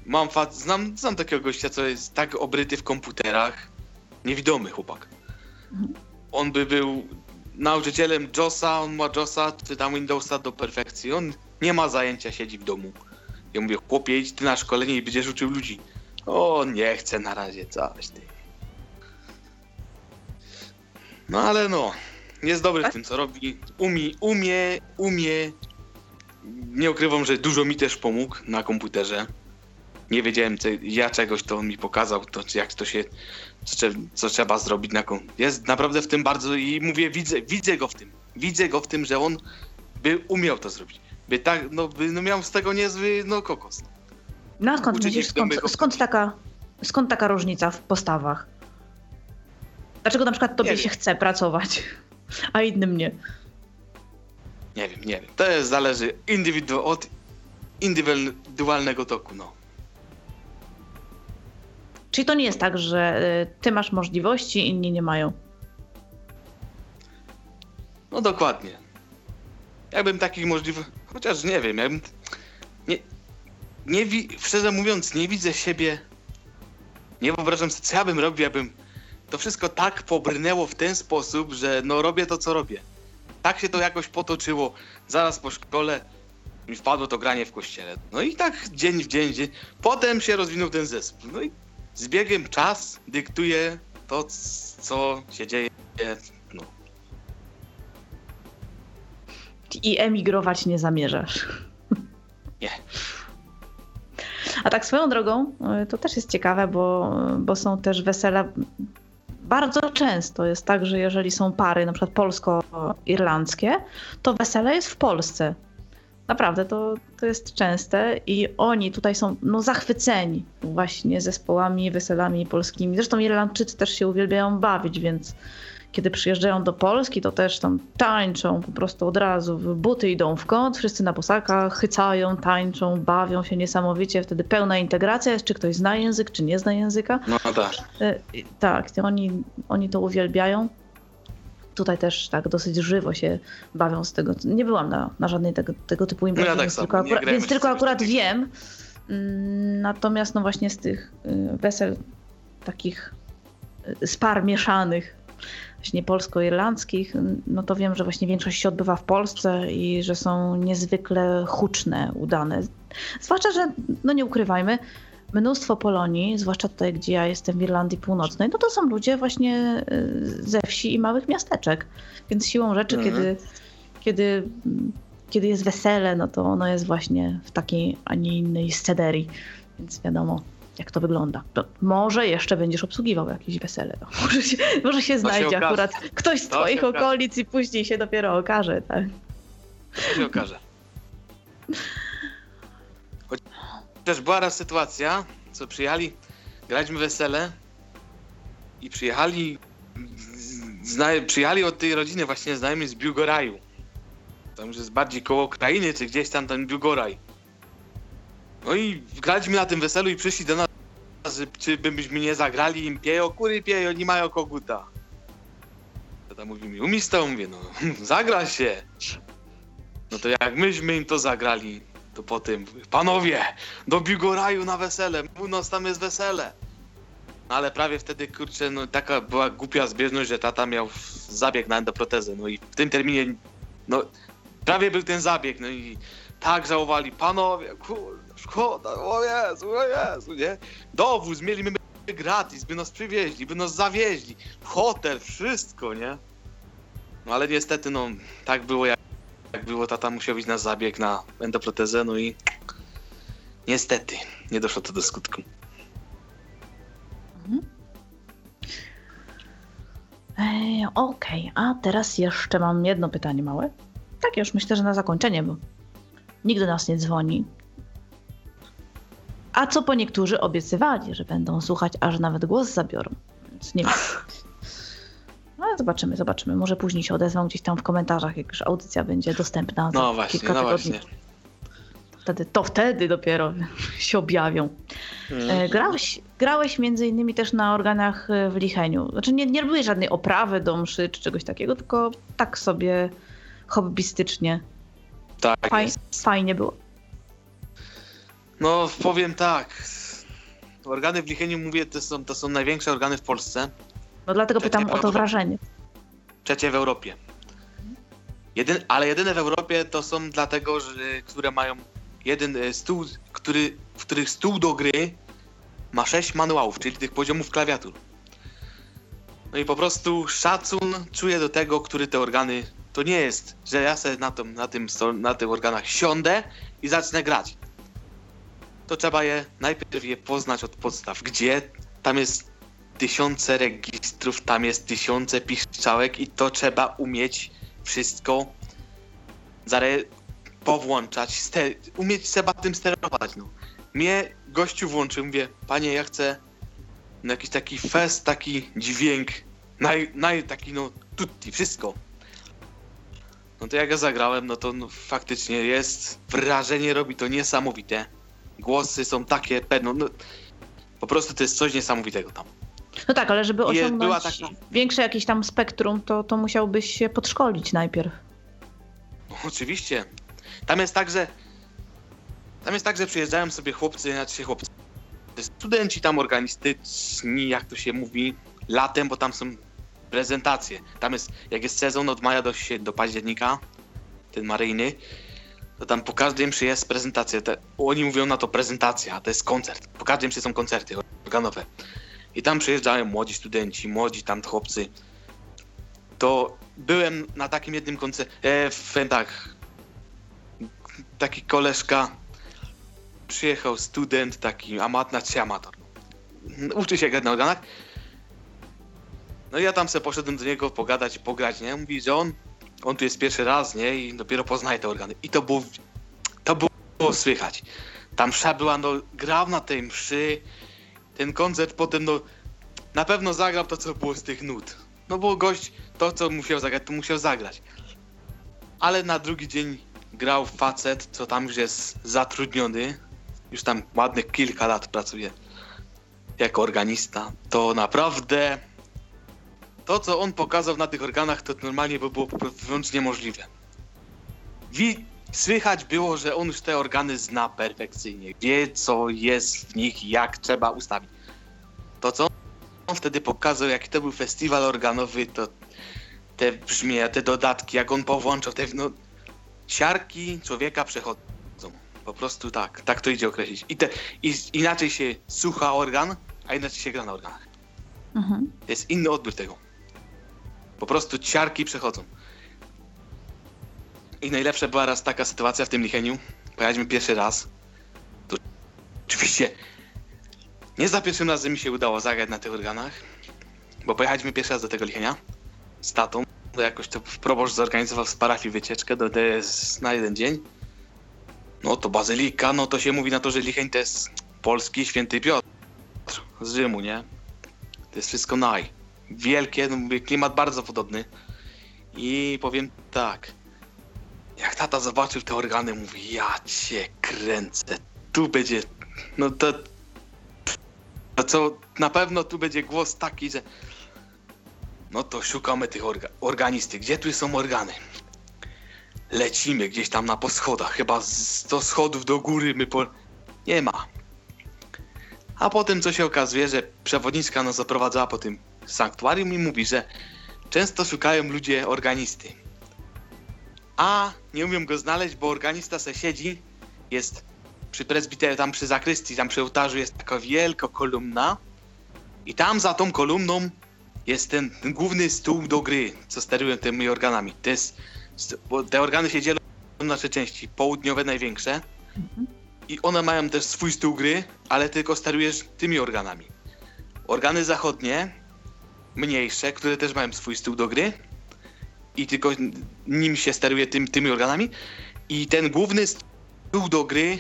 Mam fat. Znam, znam takiego gościa, co jest tak obryty w komputerach. Niewidomy chłopak. Mhm. On by był nauczycielem JOSa, on ma JOSa, czy tam Windowsa do perfekcji. On nie ma zajęcia, siedzi w domu. Ja mówię, chłopie, idź ty na szkolenie i będziesz uczył ludzi. O, nie chcę na razie, coś ty. No ale no, jest dobry w tym, co robi. Umie, umie, umie. Nie ukrywam, że dużo mi też pomógł na komputerze. Nie wiedziałem, co, ja czegoś, to on mi pokazał, to, jak to się, co, trze- co trzeba zrobić na. Jest naprawdę w tym bardzo i mówię, widzę, widzę go w tym. Widzę go w tym, że on by umiał to zrobić. By tak, no, by no miał z tego niezły, no kokos. No a skąd ich skąd, skąd, taka, skąd taka różnica w postawach? Dlaczego na przykład tobie Nie się wiem. chce pracować, a innym nie? Nie wiem, nie wiem. To jest, zależy indywidu- od indywidualnego toku, no. Czyli to nie jest tak, że y, ty masz możliwości, inni nie mają. No dokładnie. Jakbym takich możliwych. Chociaż nie wiem, jakbym. Nie. Nie wi... Szczerze mówiąc, nie widzę siebie. Nie wyobrażam sobie, co ja bym robił, jakbym to wszystko tak pobrnęło w ten sposób, że no robię to, co robię. Tak się to jakoś potoczyło. Zaraz po szkole mi wpadło to granie w kościele. No i tak dzień w dzień, dzień. Potem się rozwinął ten zespół. No i z biegiem czas dyktuje to, co się dzieje. No, I emigrować nie zamierzasz. Nie. A tak swoją drogą, y, to też jest ciekawe, bo, bo są też wesela. Bardzo często jest tak, że jeżeli są pary, na przykład polsko-irlandzkie, to wesele jest w Polsce. Naprawdę, to, to jest częste i oni tutaj są no, zachwyceni właśnie zespołami, weselami polskimi. Zresztą Irlandczycy też się uwielbiają bawić, więc kiedy przyjeżdżają do Polski, to też tam tańczą po prostu od razu. Buty idą w kąt, wszyscy na posakach, chycają, tańczą, bawią się niesamowicie. Wtedy pełna integracja jest, czy ktoś zna język, czy nie zna języka. no tak. E, Tak, oni, oni to uwielbiają. Tutaj też tak dosyć żywo się bawią z tego. Nie byłam na, na żadnej tego, tego typu imprezie, tak więc, tylko, grałem więc tylko akurat wiem. Mm, Natomiast no właśnie z tych y, wesel takich y, z par mieszanych, właśnie polsko-irlandzkich, no to wiem, że właśnie większość się odbywa w Polsce i że są niezwykle huczne, udane. Zwłaszcza, że no nie ukrywajmy, mnóstwo Polonii, zwłaszcza tutaj, gdzie ja jestem w Irlandii Północnej, no to są ludzie właśnie y, ze wsi i małych miasteczek. Więc siłą rzeczy, Mhm. kiedy, kiedy, kiedy jest wesele, no to ono jest właśnie w takiej, a nie innej scederii. Więc wiadomo, jak to wygląda. To może jeszcze będziesz obsługiwał jakieś wesele. No, może, się, może się znajdzie okaże. akurat ktoś z To się twoich okaże. okolic i później się dopiero okaże, tak? To się okaże. Chociaż była raz sytuacja, co przyjechali, graliśmy wesele i przyjechali, zna, przyjechali od tej rodziny właśnie znajomi z Biłgoraju. Tam już jest bardziej koło krainy, czy gdzieś tam ten Biłgoraj. No i graliśmy na tym weselu i przyszli do nas, czy byśmy nie zagrali im piejo, kury piejo, nie mają koguta. To tam mówi mi, umiesz to? Mówię, no zagra się. No to jak myśmy im to zagrali, to potem, panowie, do Bigoraju na wesele, u nas tam jest wesele. No ale prawie wtedy, kurczę, no taka była głupia zbieżność, że tata miał zabieg na endoprotezę, no i w tym terminie, no prawie był ten zabieg, no i tak żałowali, panowie, kurde, szkoda, o Jezu, o Jezu, nie? Dowóz mieliśmy gratis, by nas przywieźli, by nas zawieźli, hotel, wszystko, nie? No ale niestety, no, tak było jak jak było, tata musiał iść na zabieg na endoprotezę, no i niestety nie doszło to do skutku. Ej, Okej, a teraz jeszcze mam jedno pytanie małe. Tak, już myślę, że na zakończenie, bo nikt do nas nie dzwoni. A co po niektórzy obiecywali, że będą słuchać, aż nawet głos zabiorą. Więc nie wiem. Zobaczymy, zobaczymy. Może później się odezwą gdzieś tam w komentarzach, jak już audycja będzie dostępna No właśnie, kilka no tygodni. właśnie. Wtedy, to wtedy dopiero się objawią. E, Grałeś, grałeś między innymi też na organach e, w Licheniu. Znaczy nie, nie robiłeś żadnej oprawy do mszy czy czegoś takiego, tylko tak sobie hobbystycznie. Tak Faj, fajnie było. No powiem tak. Organy w Licheniu, mówię, to są, to są największe organy w Polsce. No dlatego Trzecie pytam o to wrażenie. Trzecie w Europie. Jedyn, ale jedyne w Europie to są dlatego, że, które mają jeden e, stół, który, w których stół do gry ma sześć manuałów, czyli tych poziomów klawiatur. No i po prostu szacun czuję do tego, który te organy. To nie jest, że ja sobie na, tym, na, tym, na tych organach siądę i zacznę grać. To trzeba je najpierw je poznać od podstaw. Gdzie tam jest tysiące registrów, tam jest tysiące piszczałek i to trzeba umieć wszystko zare powłączać, umieć trzeba tym sterować. No. Mnie gościu włączył, mówię, panie, ja chcę no, jakiś taki fest, taki dźwięk, naj, naj taki no tutti, wszystko. No to jak ja zagrałem, no to no, faktycznie jest, wrażenie robi to niesamowite. Głosy są takie, pewno, no, po prostu to jest coś niesamowitego tam. No tak, ale żeby osiągnąć taka- większe jakieś tam spektrum, to, to musiałbyś się podszkolić najpierw. No, oczywiście. Tam jest tak, że. Tam jest tak, że przyjeżdżają sobie chłopcy, znaczy chłopcy. Studenci tam organistyczni, jak to się mówi, latem, bo tam są prezentacje. Tam jest, jak jest sezon od maja do, do października, ten maryjny, to tam po każdym mszy jest prezentacja. Te, oni mówią na to prezentacja, a to jest koncert. Po każdym mszy są koncerty organowe. I tam przyjeżdżają młodzi studenci, młodzi tam chłopcy. To byłem na takim jednym koncercie, w, tak, taki koleżka, przyjechał student, taki amat, znaczy amator. Uczy się grać na organach. No i ja tam se poszedłem do niego pogadać, pograć, nie? Mówi, że on, on tu jest pierwszy raz, nie? I dopiero poznaje te organy. I to było, to było słychać. Tam msza była, no, grał na tej mszy, ten koncert potem, no, na pewno zagrał to, co było z tych nut. No bo gość, to co musiał zagrać, to musiał zagrać. Ale na drugi dzień grał facet, co tam już jest zatrudniony, już tam ładnych kilka lat pracuje jako organista. To naprawdę to, co on pokazał na tych organach, to normalnie by było wręcz niemożliwe. Wi- słychać było, że on już te organy zna perfekcyjnie, wie co jest w nich, jak trzeba ustawić. To, co on wtedy pokazał, jaki to był festiwal organowy, to te brzmienia, te dodatki, jak on powłączał, te no, siarki człowieka przechodzą. Po prostu tak, tak to idzie określić. I, te, i inaczej się słucha organ, a inaczej się gra na organach. Mhm. To jest inny odbiór tego. Po prostu ciarki przechodzą. I najlepsza była raz taka sytuacja w tym Licheniu. Pojechaliśmy pierwszy raz. To oczywiście Nie za pierwszym razem mi się udało zagrać na tych organach, bo pojechaliśmy pierwszy raz do tego Lichenia z tatą. To jakoś to proboszcz zorganizował z parafii wycieczkę do DS na jeden dzień. No to bazylika, no to się mówi na to, że Licheń to jest polski święty Piotr z Rzymu, nie? To jest wszystko naj. Wielkie, no mówię, klimat bardzo podobny. I powiem tak. Jak tata zobaczył te organy, mówi, ja cię kręcę. Tu będzie, no to, to co, na pewno tu będzie głos taki, że no to szukamy tych orga organisty. Gdzie tu są organy? Lecimy gdzieś tam na poschodach, chyba z 100 schodów do góry my po... Nie ma. A potem co się okazuje, że przewodniczka nas zaprowadzała po tym sanktuarium i mówi, że często szukają ludzie organisty. A nie umiem go znaleźć, bo organista se siedzi, jest przy prezbiterii, tam przy zakrystii, tam przy ołtarzu jest taka wielka kolumna i tam za tą kolumną jest ten, ten główny stół do gry, co sterują tymi organami. To jest, bo te organy się dzielą na trzy części. Południowe największe i one mają też swój stół gry, ale tylko sterujesz tymi organami. Organy zachodnie, mniejsze, które też mają swój stół do gry i tylko nim się steruje tym, tymi organami. I ten główny stół do gry,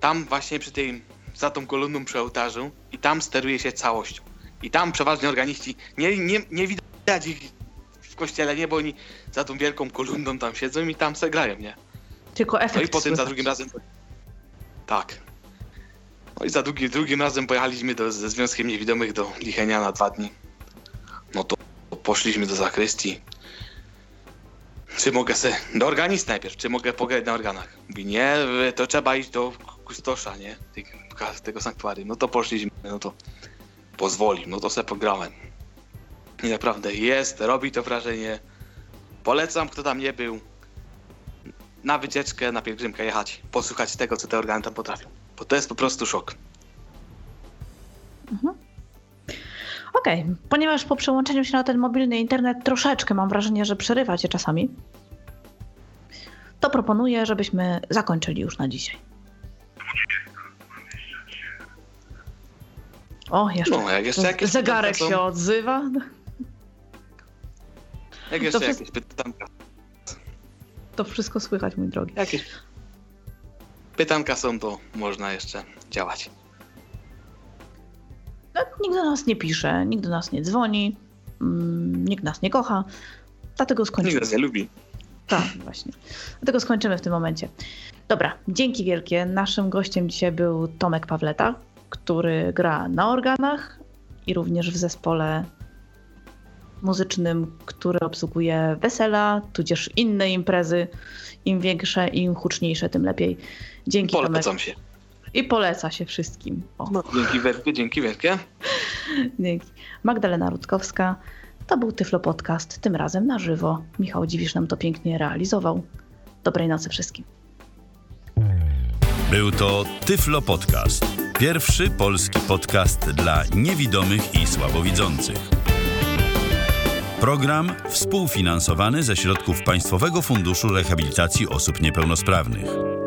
tam właśnie przy tej, za tą kolumną przy ołtarzu i tam steruje się całością. I tam przeważnie organiści, nie, nie, nie widać ich w kościele, nie, bo oni za tą wielką kolumną tam siedzą i tam se grają, nie? Tylko efekt No i potem za słychać. drugim razem. Tak. No i za drugi, drugim razem pojechaliśmy do, ze Związkiem Niewidomych do Lichenia na dwa dni. No to poszliśmy do zakrystii. Czy mogę se. Do organist najpierw, czy mogę pograć na organach? Mówi, nie, to trzeba iść do kustosza, nie? Tego, sanktuarium. No to poszliśmy, no to pozwolił, no to se pograłem. I naprawdę jest, robi to wrażenie. Polecam, kto tam nie był, na wycieczkę, na pielgrzymkę jechać, posłuchać tego, co te organy tam potrafią. Bo to jest po prostu szok. Okej, ponieważ po przełączeniu się na ten mobilny internet troszeczkę mam wrażenie, że przerywa cię czasami, to proponuję, żebyśmy zakończyli już na dzisiaj. O, jeszcze. No, jak jeszcze jakieś Zegarek pytanka się odzywa. Jak jeszcze to jakieś pytanka, To wszystko słychać, mój drogi. jakieś pytanka są, to można jeszcze działać. Nikt do nas nie pisze, nikt do nas nie dzwoni, mm, nikt nas nie kocha. Dlatego skończymy. Nikt nas nie lubi. Tak, właśnie. Dlatego skończymy w tym momencie. Dobra, dzięki wielkie. Naszym gościem dzisiaj był Tomek Pawleta, który gra na organach i również w zespole muzycznym, który obsługuje wesela, tudzież inne imprezy. Im większe, im huczniejsze, tym lepiej. Dzięki Tomek. Polecam się. I poleca się wszystkim. O, No, dzięki wielkie, dzięki wielkie. dzięki. Magdalena Rutkowska. To był Tyflo Podcast, tym razem na żywo. Michał Dziwisz nam to pięknie realizował. Dobrej nocy wszystkim. Był to Tyflo Podcast. Pierwszy polski podcast dla niewidomych i słabowidzących. Program współfinansowany ze środków Państwowego Funduszu Rehabilitacji Osób Niepełnosprawnych.